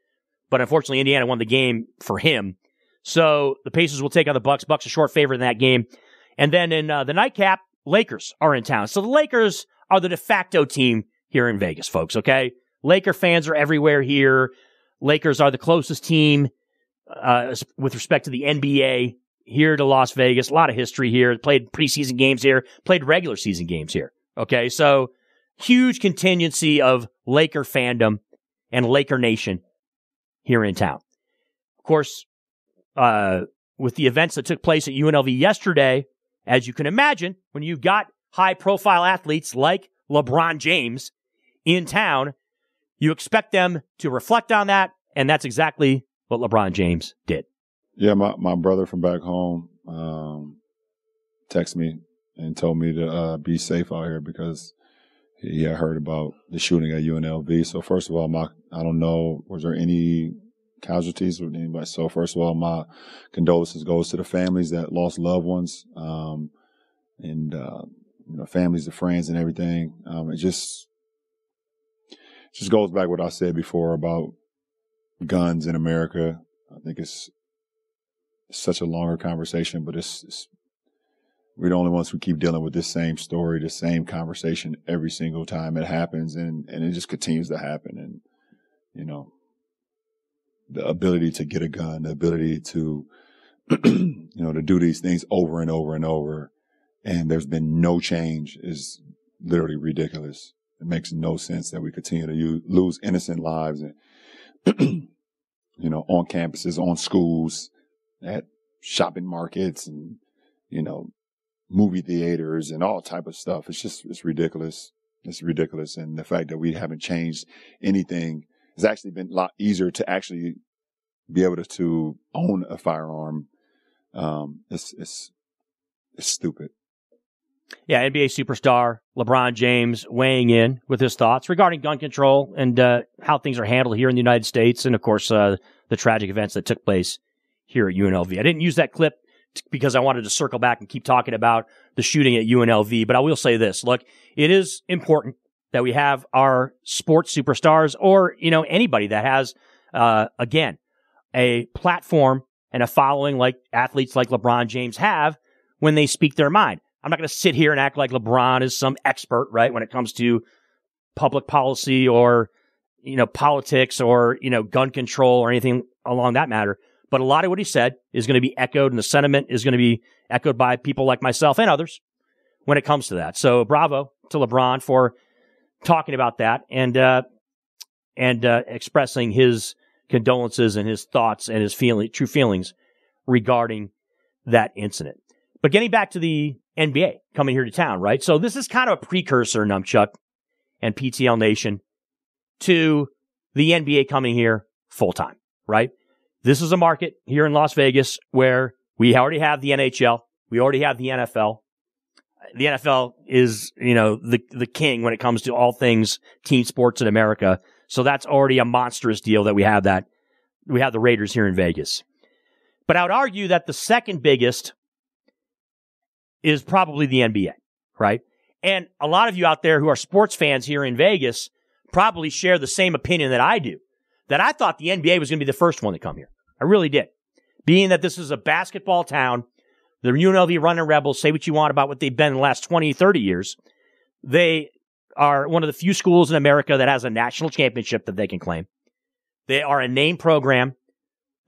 But unfortunately, Indiana won the game for him. So the Pacers will take on the Bucks. Bucks a short favorite in that game. And then in uh, the nightcap, Lakers are in town. So the Lakers are the de facto team here in Vegas, folks. Okay. Laker fans are everywhere here. Lakers are the closest team, uh, with respect to the NBA here to Las Vegas. A lot of history here. Played preseason games here, played regular season games here. Okay. So huge contingency of Laker fandom and Laker Nation here in town. Of course, uh, with the events that took place at UNLV yesterday, as you can imagine, when you've got high profile athletes like LeBron James in town, you expect them to reflect on that. And that's exactly what LeBron James did. Yeah, my, my brother from back home um, texted me and told me to uh, be safe out here because he had heard about the shooting at UNLV. So first of all, my I don't know was there any casualties with anybody. So first of all, my condolences goes to the families that lost loved ones, um, and uh, you know families and friends and everything. Um, it just just goes back what I said before about guns in America. I think it's, it's such a longer conversation, but it's, it's we're the only ones who keep dealing with this same story, the same conversation every single time it happens, and and it just continues to happen. And you know, the ability to get a gun, the ability to you know to do these things over and over and over, and there's been no change is literally ridiculous. It makes no sense that we continue to use, lose innocent lives and you know on campuses, on schools, at shopping markets, and you know movie theaters and all type of stuff. It's just, it's ridiculous. It's ridiculous. And the fact that we haven't changed anything has actually been a lot easier to actually be able to, to own a firearm. Um, it's, it's, it's stupid. Yeah, NBA superstar LeBron James weighing in with his thoughts regarding gun control and uh, how things are handled here in the United States, and of course uh, the tragic events that took place here at UNLV. I didn't use that clip because I wanted to circle back and keep talking about the shooting at UNLV. But I will say this: look, it is important that we have our sports superstars, or you know anybody that has, uh, again, a platform and a following like athletes like LeBron James have when they speak their mind. I'm not going to sit here and act like LeBron is some expert, right, when it comes to public policy or you know politics or you know gun control or anything along that matter. But a lot of what he said is going to be echoed and the sentiment is going to be echoed by people like myself and others when it comes to that. So bravo to LeBron for talking about that and, uh, and, uh, expressing his condolences and his thoughts and his feeling, true feelings regarding that incident. But getting back to the NBA coming here to town, right? So this is kind of a precursor, Numchuck and PTL Nation, to the NBA coming here full time, right? This is a market here in Las Vegas where we already have the NHL. We already have the NFL. The NFL is, you know, the, the king when it comes to all things team sports in America. So that's already a monstrous deal that we have that. We have the Raiders here in Vegas. But I would argue that the second biggest is probably the NBA, right? And a lot of you out there who are sports fans here in Vegas probably share the same opinion that I do that I thought the NBA was going to be the first one to come here. I really did. Being that this is a basketball town, the UNLV Runnin' Rebels, say what you want about what they've been in the last 20, 30 years. They are one of the few schools in America that has a national championship that they can claim. They are a name program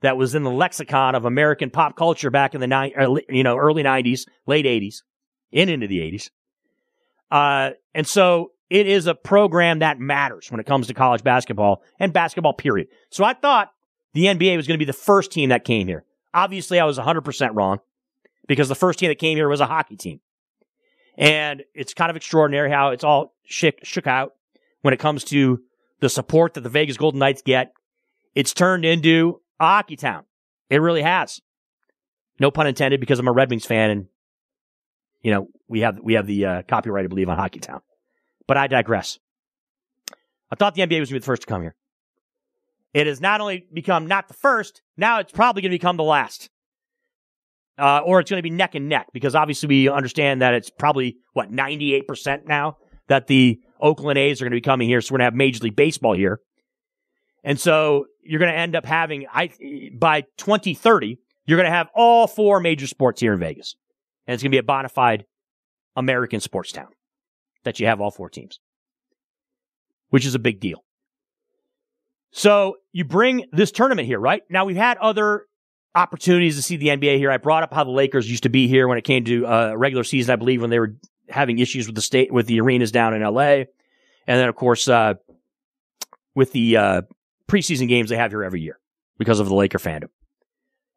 that was in the lexicon of American pop culture back in the ni- you know early 90s, late 80s, and into the 80s. Uh, and so it is a program that matters when it comes to college basketball and basketball, period. So I thought the NBA was going to be the first team that came here. Obviously, I was 100% wrong because the first team that came here was a hockey team. And it's kind of extraordinary how it's all shook, shook out when it comes to the support that the Vegas Golden Knights get. It's turned into a hockey town. It really has. No pun intended because I'm a Red Wings fan and, you know, we have, we have the uh, copyright, I believe, on Hockey Town. But I digress. I thought the NBA was going to be the first to come here. It has not only become not the first, now it's probably going to become the last. Uh, or it's going to be neck and neck because obviously we understand that it's probably, what, 98% now that the Oakland A's are going to be coming here. So we're going to have Major League Baseball here. And so you're going to end up having, I, by 2030, you're going to have all four major sports here in Vegas. And it's going to be a bona fide American sports town that you have all four teams, which is a big deal. So you bring this tournament here, right? Now we've had other opportunities to see the NBA here. I brought up how the Lakers used to be here when it came to uh, regular season, I believe, when they were having issues with the state, with the arenas down in LA. And then, of course, uh, with the uh, preseason games they have here every year because of the Laker fandom.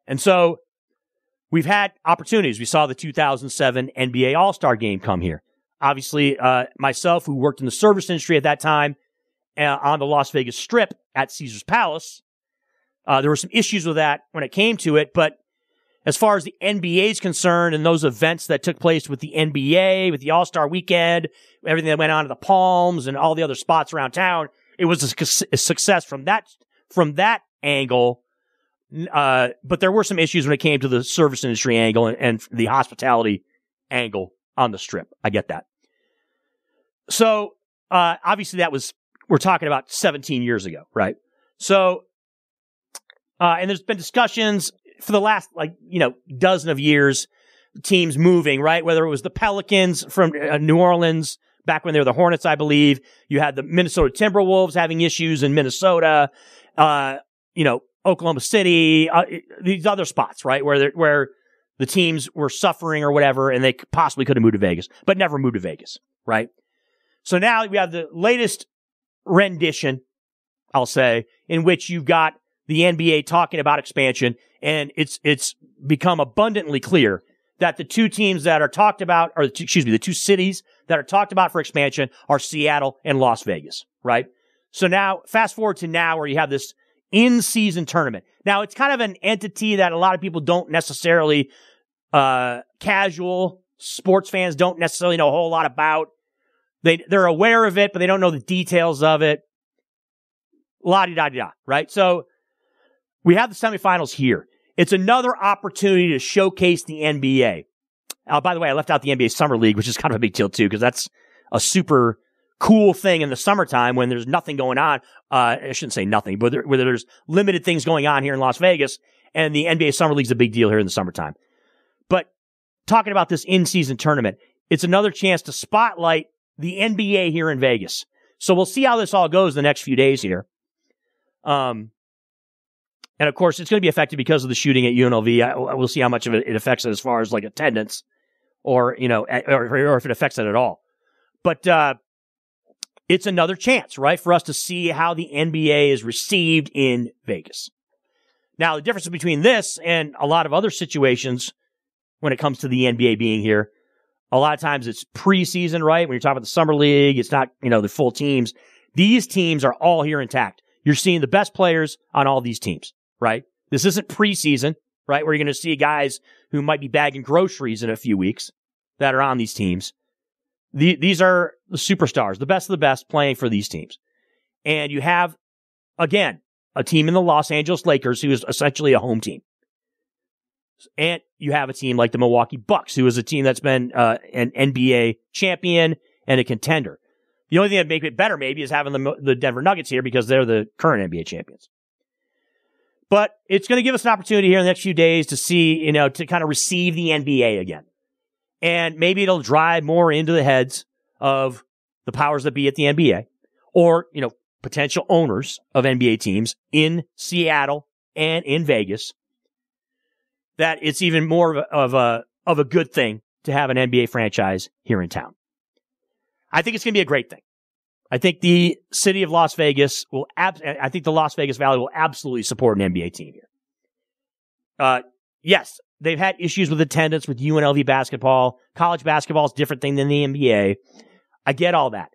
And so we've had opportunities. We saw the 2007 NBA All Star game come here. Obviously, uh, myself, who worked in the service industry at that time on the Las Vegas Strip at Caesar's Palace, uh, there were some issues with that when it came to it. But as far as the NBA is concerned and those events that took place with the NBA, with the All Star weekend, everything that went on to the Palms and all the other spots around town, it was a, a success from that, from that angle. Uh, but there were some issues when it came to the service industry angle and, and the hospitality angle on the strip. I get that. So, uh, obviously that was, we're talking about 17 years ago, right? So, Uh, and there's been discussions for the last, like, you know, dozen of years, teams moving, right? Whether it was the Pelicans from uh, New Orleans back when they were the Hornets, I believe. You had the Minnesota Timberwolves having issues in Minnesota. Uh, you know, Oklahoma City, uh, these other spots, right? Where, where the teams were suffering or whatever, and they possibly could have moved to Vegas, but never moved to Vegas, right? So now we have the latest rendition, I'll say, in which you've got the NBA talking about expansion, and it's it's become abundantly clear that the two teams that are talked about, or excuse me, the two cities that are talked about for expansion are Seattle and Las Vegas, right? So now, fast forward to now where you have this in-season tournament. Now, it's kind of an entity that a lot of people don't necessarily, uh, casual sports fans don't necessarily know a whole lot about. They, they're aware of it, but they don't know the details of it. La di da di da, right? So we have the semifinals here. It's another opportunity to showcase the NBA. Uh, by the way, I left out the NBA Summer League, which is kind of a big deal too, because that's a super cool thing in the summertime when there's nothing going on. Uh, I shouldn't say nothing, but there, there's limited things going on here in Las Vegas, and the NBA Summer League is a big deal here in the summertime. But talking about this in-season tournament, it's another chance to spotlight the NBA here in Vegas. So we'll see how this all goes the next few days here. Um, and of course, it's going to be affected because of the shooting at UNLV. I, we'll see how much of it, it affects it as far as like attendance or, you know, or, or if it affects it at all. But, uh, it's another chance, right, for us to see how the NBA is received in Vegas. Now, the difference between this and a lot of other situations when it comes to the NBA being here, a lot of times it's preseason, right? When you're talking about the summer league, it's not, you know, the full teams. These teams are all here intact. You're seeing the best players on all these teams, right? This isn't preseason, right? Where you're going to see guys who might be bagging groceries in a few weeks that are on these teams. The, these are the superstars, the best of the best playing for these teams. And you have, again, a team in the Los Angeles Lakers who is essentially a home team. And you have a team like the Milwaukee Bucks, who is a team that's been uh, an NBA champion and a contender. The only thing that make it better maybe is having the, the Denver Nuggets here because they're the current NBA champions. But it's going to give us an opportunity here in the next few days to see, you know, to kind of receive the NBA again. And maybe it'll drive more into the heads of the powers that be at the NBA or, you know, potential owners of NBA teams in Seattle and in Vegas that it's even more of a, of a, good thing to have an NBA franchise here in town. I think it's going to be a great thing. I think the city of Las Vegas will, ab- I think the Las Vegas Valley will absolutely support an NBA team here. Uh, yes, they've had issues with attendance with UNLV basketball. College basketball is different thing than the NBA. I get all that.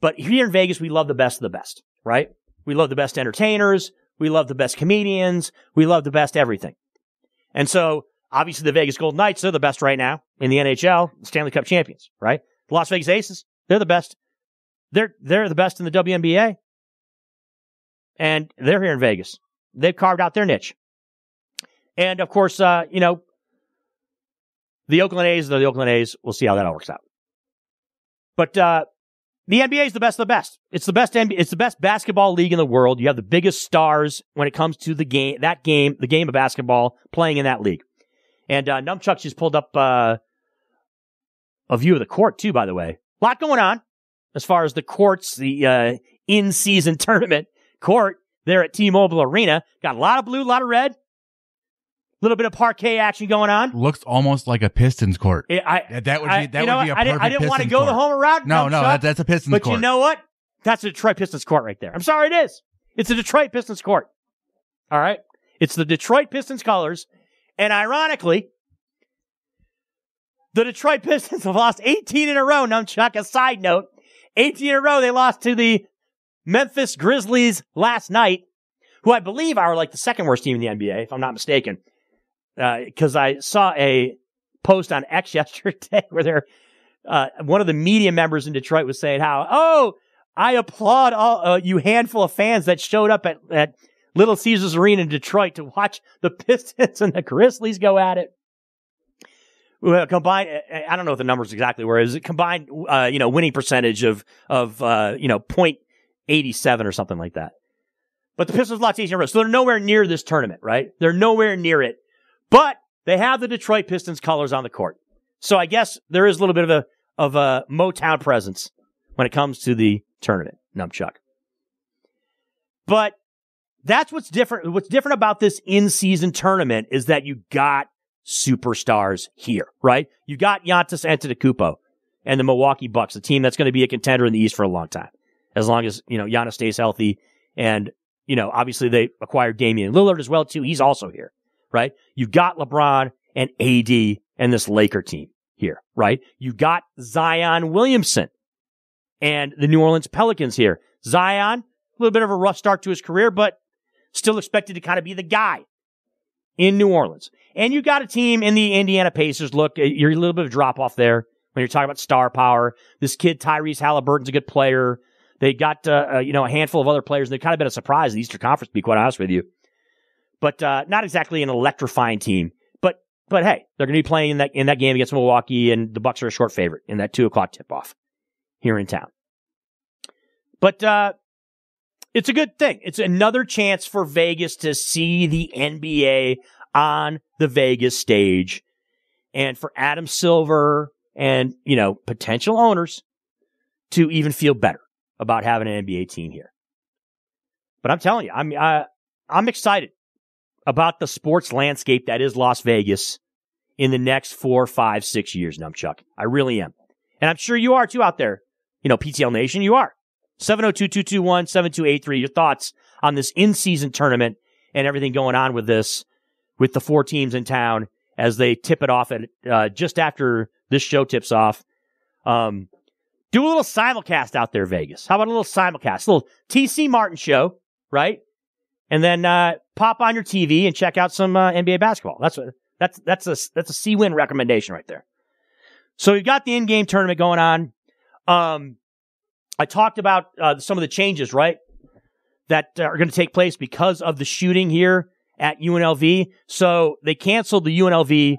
But here in Vegas, we love the best of the best, right? We love the best entertainers. We love the best comedians. We love the best everything. And so obviously the Vegas Golden Knights, they're the best right now in the NHL, Stanley Cup champions, right? The Las Vegas Aces, they're the best. They're, they're the best in the WNBA. And they're here in Vegas. They've carved out their niche. And of course, uh, you know, the Oakland A's, the Oakland A's, we'll see how that all works out. But, uh, the NBA is the best of the best. It's the best NBA, it's the best basketball league in the world. You have the biggest stars when it comes to the game, that game, the game of basketball playing in that league. And, uh, Numchuck just pulled up, uh, a view of the court too, by the way. A lot going on as far as the courts, the, uh, in-season tournament court there at T-Mobile Arena. Got a lot of blue, a lot of red little bit of parquet action going on. Looks almost like a Pistons court. It, I, that would be that know would be a I didn't, I didn't want to go court. the home route. No, no, that, that's a Pistons Court. but court. you know what? That's a Detroit Pistons court right there. I'm sorry, it is. It's a Detroit Pistons court. All right, it's the Detroit Pistons colors, and ironically, the Detroit Pistons have lost 18 in a row. Now, Chuck, a side note, 18 in a row. They lost to the Memphis Grizzlies last night, who I believe are like the second worst team in the NBA, if I'm not mistaken because uh, I saw a post on X yesterday where they're, uh, one of the media members in Detroit was saying how, oh, I applaud all uh, you handful of fans that showed up at, at Little Caesars Arena in Detroit to watch the Pistons and the Grizzlies go at it. Well, combined, I don't know what the numbers exactly were. Is it combined, uh, you know, winning percentage of, of, uh, you know, point eighty seven or something like that. But the Pistons lost 18 in a row. So they're nowhere near this tournament, right? They're nowhere near it. But they have the Detroit Pistons colors on the court. So I guess there is a little bit of a, of a Motown presence when it comes to the tournament, Numchuck. But that's what's different. What's different about this in-season tournament is that you got superstars here, right? You got Giannis Antetokounmpo and the Milwaukee Bucks, a team that's going to be a contender in the East for a long time, as long as you know Giannis stays healthy. And you know, obviously they acquired Damian Lillard as well too. He's also here, right? You've got LeBron and AD and this Laker team here, right? You got Zion Williamson and the New Orleans Pelicans here. Zion, a little bit of a rough start to his career, but still expected to kind of be the guy in New Orleans. And you got a team in the Indiana Pacers. Look, uh, you're a little bit of drop off there when you're talking about star power. This kid, Tyrese Haliburton's a good player. They got, uh, uh, you know, a handful of other players. They've kind of been a surprise in the Eastern Conference, to be quite honest with you. But, uh, not exactly an electrifying team. But, but hey, they're going to be playing in that, in that game against Milwaukee and the Bucks are a short favorite in that two o'clock tip off here in town. But, uh, it's a good thing. It's another chance for Vegas to see the NBA on the Vegas stage and for Adam Silver and, you know, potential owners to even feel better about having an NBA team here. But I'm telling you, I'm, I, I'm excited about the sports landscape that is Las Vegas in the next four, five, six years, Numchuck. I really am. And I'm sure you are too out there. You know, PTL Nation, you are. 702-221-7283. Your thoughts on this in-season tournament and everything going on with this, with the four teams in town as they tip it off at, uh, just after this show tips off. Um, do a little simulcast out there, Vegas. How about a little simulcast? A little TC Martin show, right? And then, uh, pop on your TV and check out some, uh, NBA basketball. That's that's, that's a, that's a C win recommendation right there. So you've got the in-game tournament going on. Um, I talked about uh, some of the changes, right, that are going to take place because of the shooting here at UNLV. So they canceled the UNLV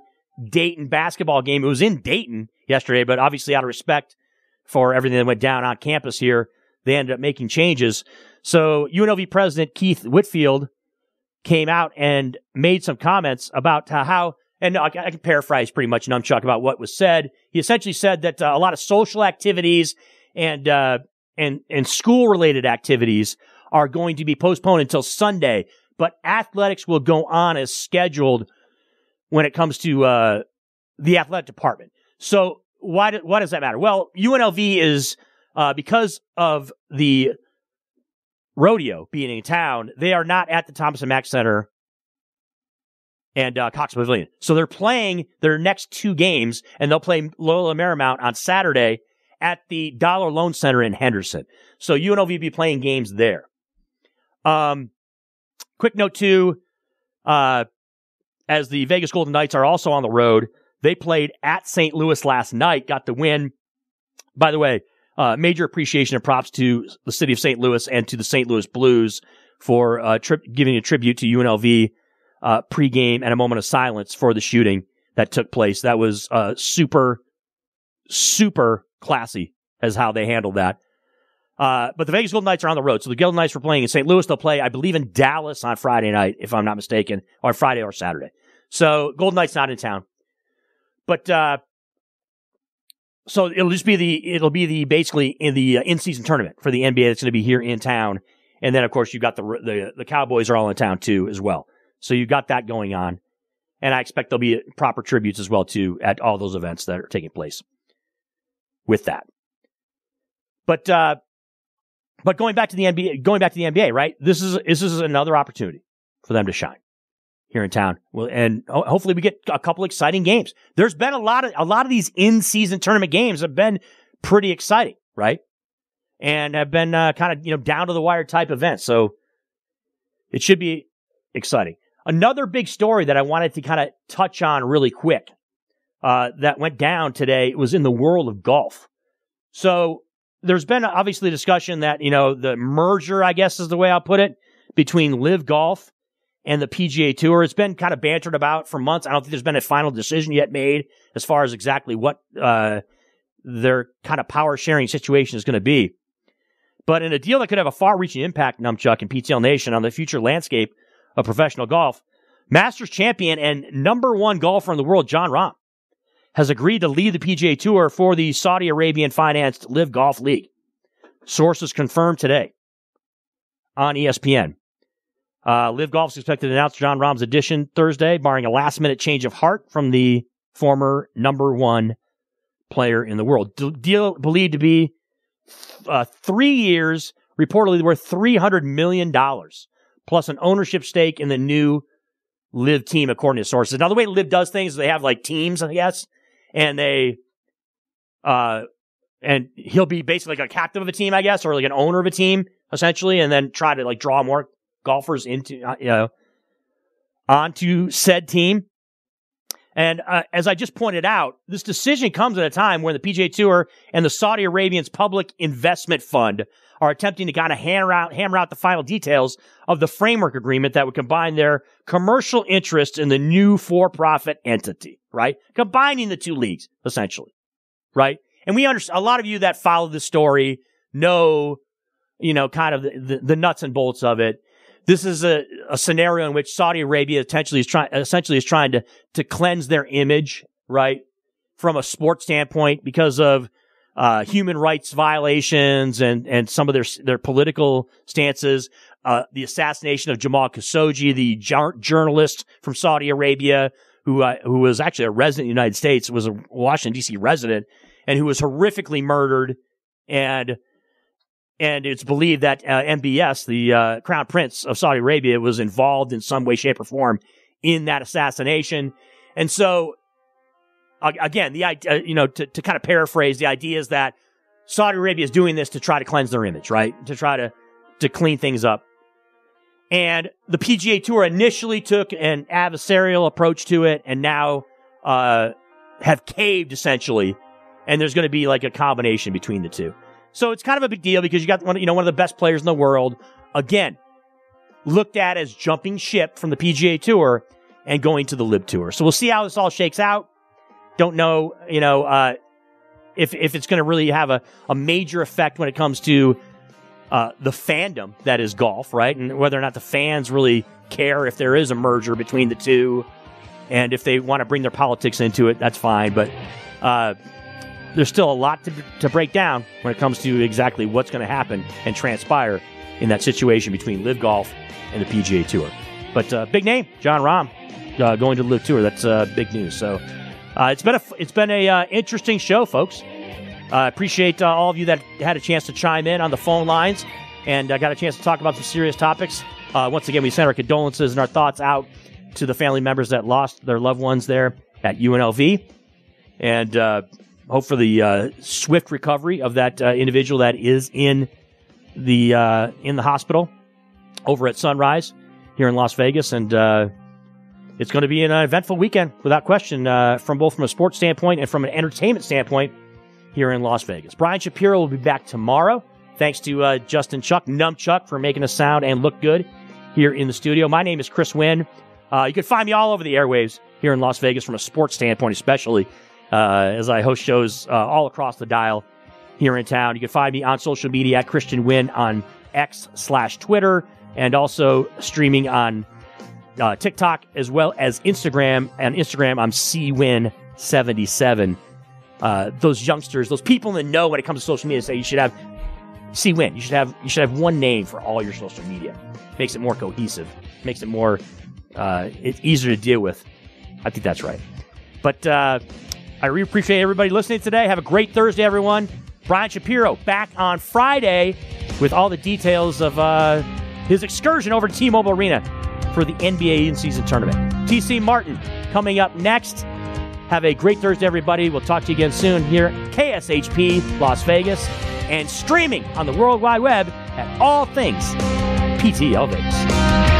Dayton basketball game. It was in Dayton yesterday, but obviously out of respect for everything that went down on campus here, they ended up making changes. So UNLV president Keith Whitfield came out and made some comments about how, and I, can paraphrase pretty much Numchuck about what was said. He essentially said that uh, a lot of social activities and uh, and, and school related activities are going to be postponed until Sunday, but athletics will go on as scheduled when it comes to, uh, the athletic department. So why, do, why does that matter? Well, UNLV is, uh, because of the rodeo being in town, they are not at the Thomas and Mack Center and uh, Cox Pavilion. So they're playing their next two games, and they'll play Loyola Marymount on Saturday at the Dollar Loan Center in Henderson. So UNLV will be playing games there. Um, quick note too, uh, as the Vegas Golden Knights are also on the road, they played at St. Louis last night, got the win. By the way, uh, major appreciation and props to the city of St. Louis and to the St. Louis Blues for uh, tri- giving a tribute to UNLV uh, pregame and a moment of silence for the shooting that took place. That was uh, super, super classy as how they handled that. Uh, but the Vegas Golden Knights are on the road. So the Golden Knights were playing in St. Louis. They'll play, I believe, in Dallas on Friday night, if I'm not mistaken, or Friday or Saturday. So Golden Knights not in town. But, uh, so it'll just be the, it'll be the, basically in the uh, in-season tournament for the NBA that's going to be here in town. And then, of course, you've got the, the, the Cowboys are all in town too, as well. So you've got that going on. And I expect there'll be proper tributes as well too at all those events that are taking place with that. But uh, but going back to the NBA, going back to the NBA, right? This is this is another opportunity for them to shine here in town. Well, and hopefully we get a couple exciting games. There's been a lot of a lot of these in season tournament games have been pretty exciting, right? And have been uh, kind of you know down to the wire type events. So it should be exciting. Another big story that I wanted to kind of touch on really quick uh, that went down today was in the world of golf. So there's been obviously discussion that, you know, the merger, I guess is the way I'll put it, between LIV Golf and the PGA Tour. It's been kind of bantered about for months. I don't think there's been a final decision yet made as far as exactly what uh, their kind of power sharing situation is going to be. But in a deal that could have a far reaching impact, Numchuck and PTL Nation, on the future landscape of professional golf, Masters champion and number one golfer in the world, Jon Rahm, has agreed to lead the PGA Tour for the Saudi Arabian financed LIV Golf League. Sources confirmed today on ESPN. Uh, LIV Golf is expected to announce Jon Rahm's addition Thursday, barring a last minute change of heart from the former number one player in the world. Deal believed to be uh, three years, reportedly worth $300 million, plus an ownership stake in the new LIV team, according to sources. Now, the way LIV does things, they have like teams, I guess, and they, uh, and he'll be basically like a captain of a team, I guess, or like an owner of a team, essentially, and then try to like draw more golfers into, uh, you know, onto said team. And uh, as I just pointed out, this decision comes at a time when the PGA Tour and the Saudi Arabian's Public Investment Fund are attempting to kind of hammer out, hammer out the final details of the framework agreement that would combine their commercial interests in the new for-profit entity, right? Combining the two leagues, essentially, right? And we understand, a lot of you that follow the story know, you know, kind of the, the, the nuts and bolts of it this is a, a scenario in which Saudi Arabia essentially is trying essentially is trying to to cleanse their image, right, from a sports standpoint because of uh, human rights violations and and some of their their political stances. Uh, the assassination of Jamal Khashoggi, the journalist from Saudi Arabia, who uh, who was actually a resident in the United States, was a Washington D.C. resident, and who was horrifically murdered and and it's believed that uh, MBS, the uh, Crown Prince of Saudi Arabia, was involved in some way, shape, or form in that assassination. And so, uh, again, the idea, you know, to, to kind of paraphrase, the idea is that Saudi Arabia is doing this to try to cleanse their image, right? To try to to clean things up. And the PGA Tour initially took an adversarial approach to it, and now uh, have caved essentially. And there's going to be like a combination between the two. So it's kind of a big deal because you got one, you know, one of the best players in the world. Again, looked at as jumping ship from the PGA Tour and going to the LIV Tour. So we'll see how this all shakes out. Don't know, you know, uh, if if it's going to really have a, a major effect when it comes to uh, the fandom that is golf, right? And whether or not the fans really care if there is a merger between the two, and if they want to bring their politics into it, that's fine. But uh, there's still a lot to, to break down when it comes to exactly what's going to happen and transpire in that situation between LIV Golf and the PGA Tour. But uh, big name, Jon Rahm, uh, going to the LIV Tour. That's uh, big news. So uh, it's been a it's been a uh, interesting show, folks. I appreciate uh, all of you that had a chance to chime in on the phone lines and uh, got a chance to talk about some serious topics. once again, we send our condolences and our thoughts out to the family members that lost their loved ones there at UNLV. And hope for the uh, swift recovery of that uh, individual that is in the uh, in the hospital over at Sunrise here in Las Vegas, and uh, it's going to be an eventful weekend without question, uh, from both from a sports standpoint and from an entertainment standpoint here in Las Vegas. Brian Shapiro will be back tomorrow. Thanks to uh, Justin Chuck, Num Chuck, for making us sound and look good here in the studio. My name is Chris Winn. you can find me all over the airwaves here in Las Vegas from a sports standpoint, especially uh, as I host shows uh, all across the dial here in town. You can find me on social media at Christian Wynn on X slash Twitter and also streaming on uh, TikTok as well as Instagram. And Instagram, I'm CWin77. Uh, those youngsters, those people that know when it comes to social media say you should have CWin. You should have you should have one name for all your social media. Makes it more cohesive. Makes it more uh, it's easier to deal with. I think that's right. But uh, I really appreciate everybody listening today. Have a great Thursday, everyone. Brian Shapiro back on Friday with all the details of uh, his excursion over to T Mobile Arena for the NBA in season tournament. TC Martin coming up next. Have a great Thursday, everybody. We'll talk to you again soon here at KSHP Las Vegas and streaming on the World Wide Web at all things PTL Vegas.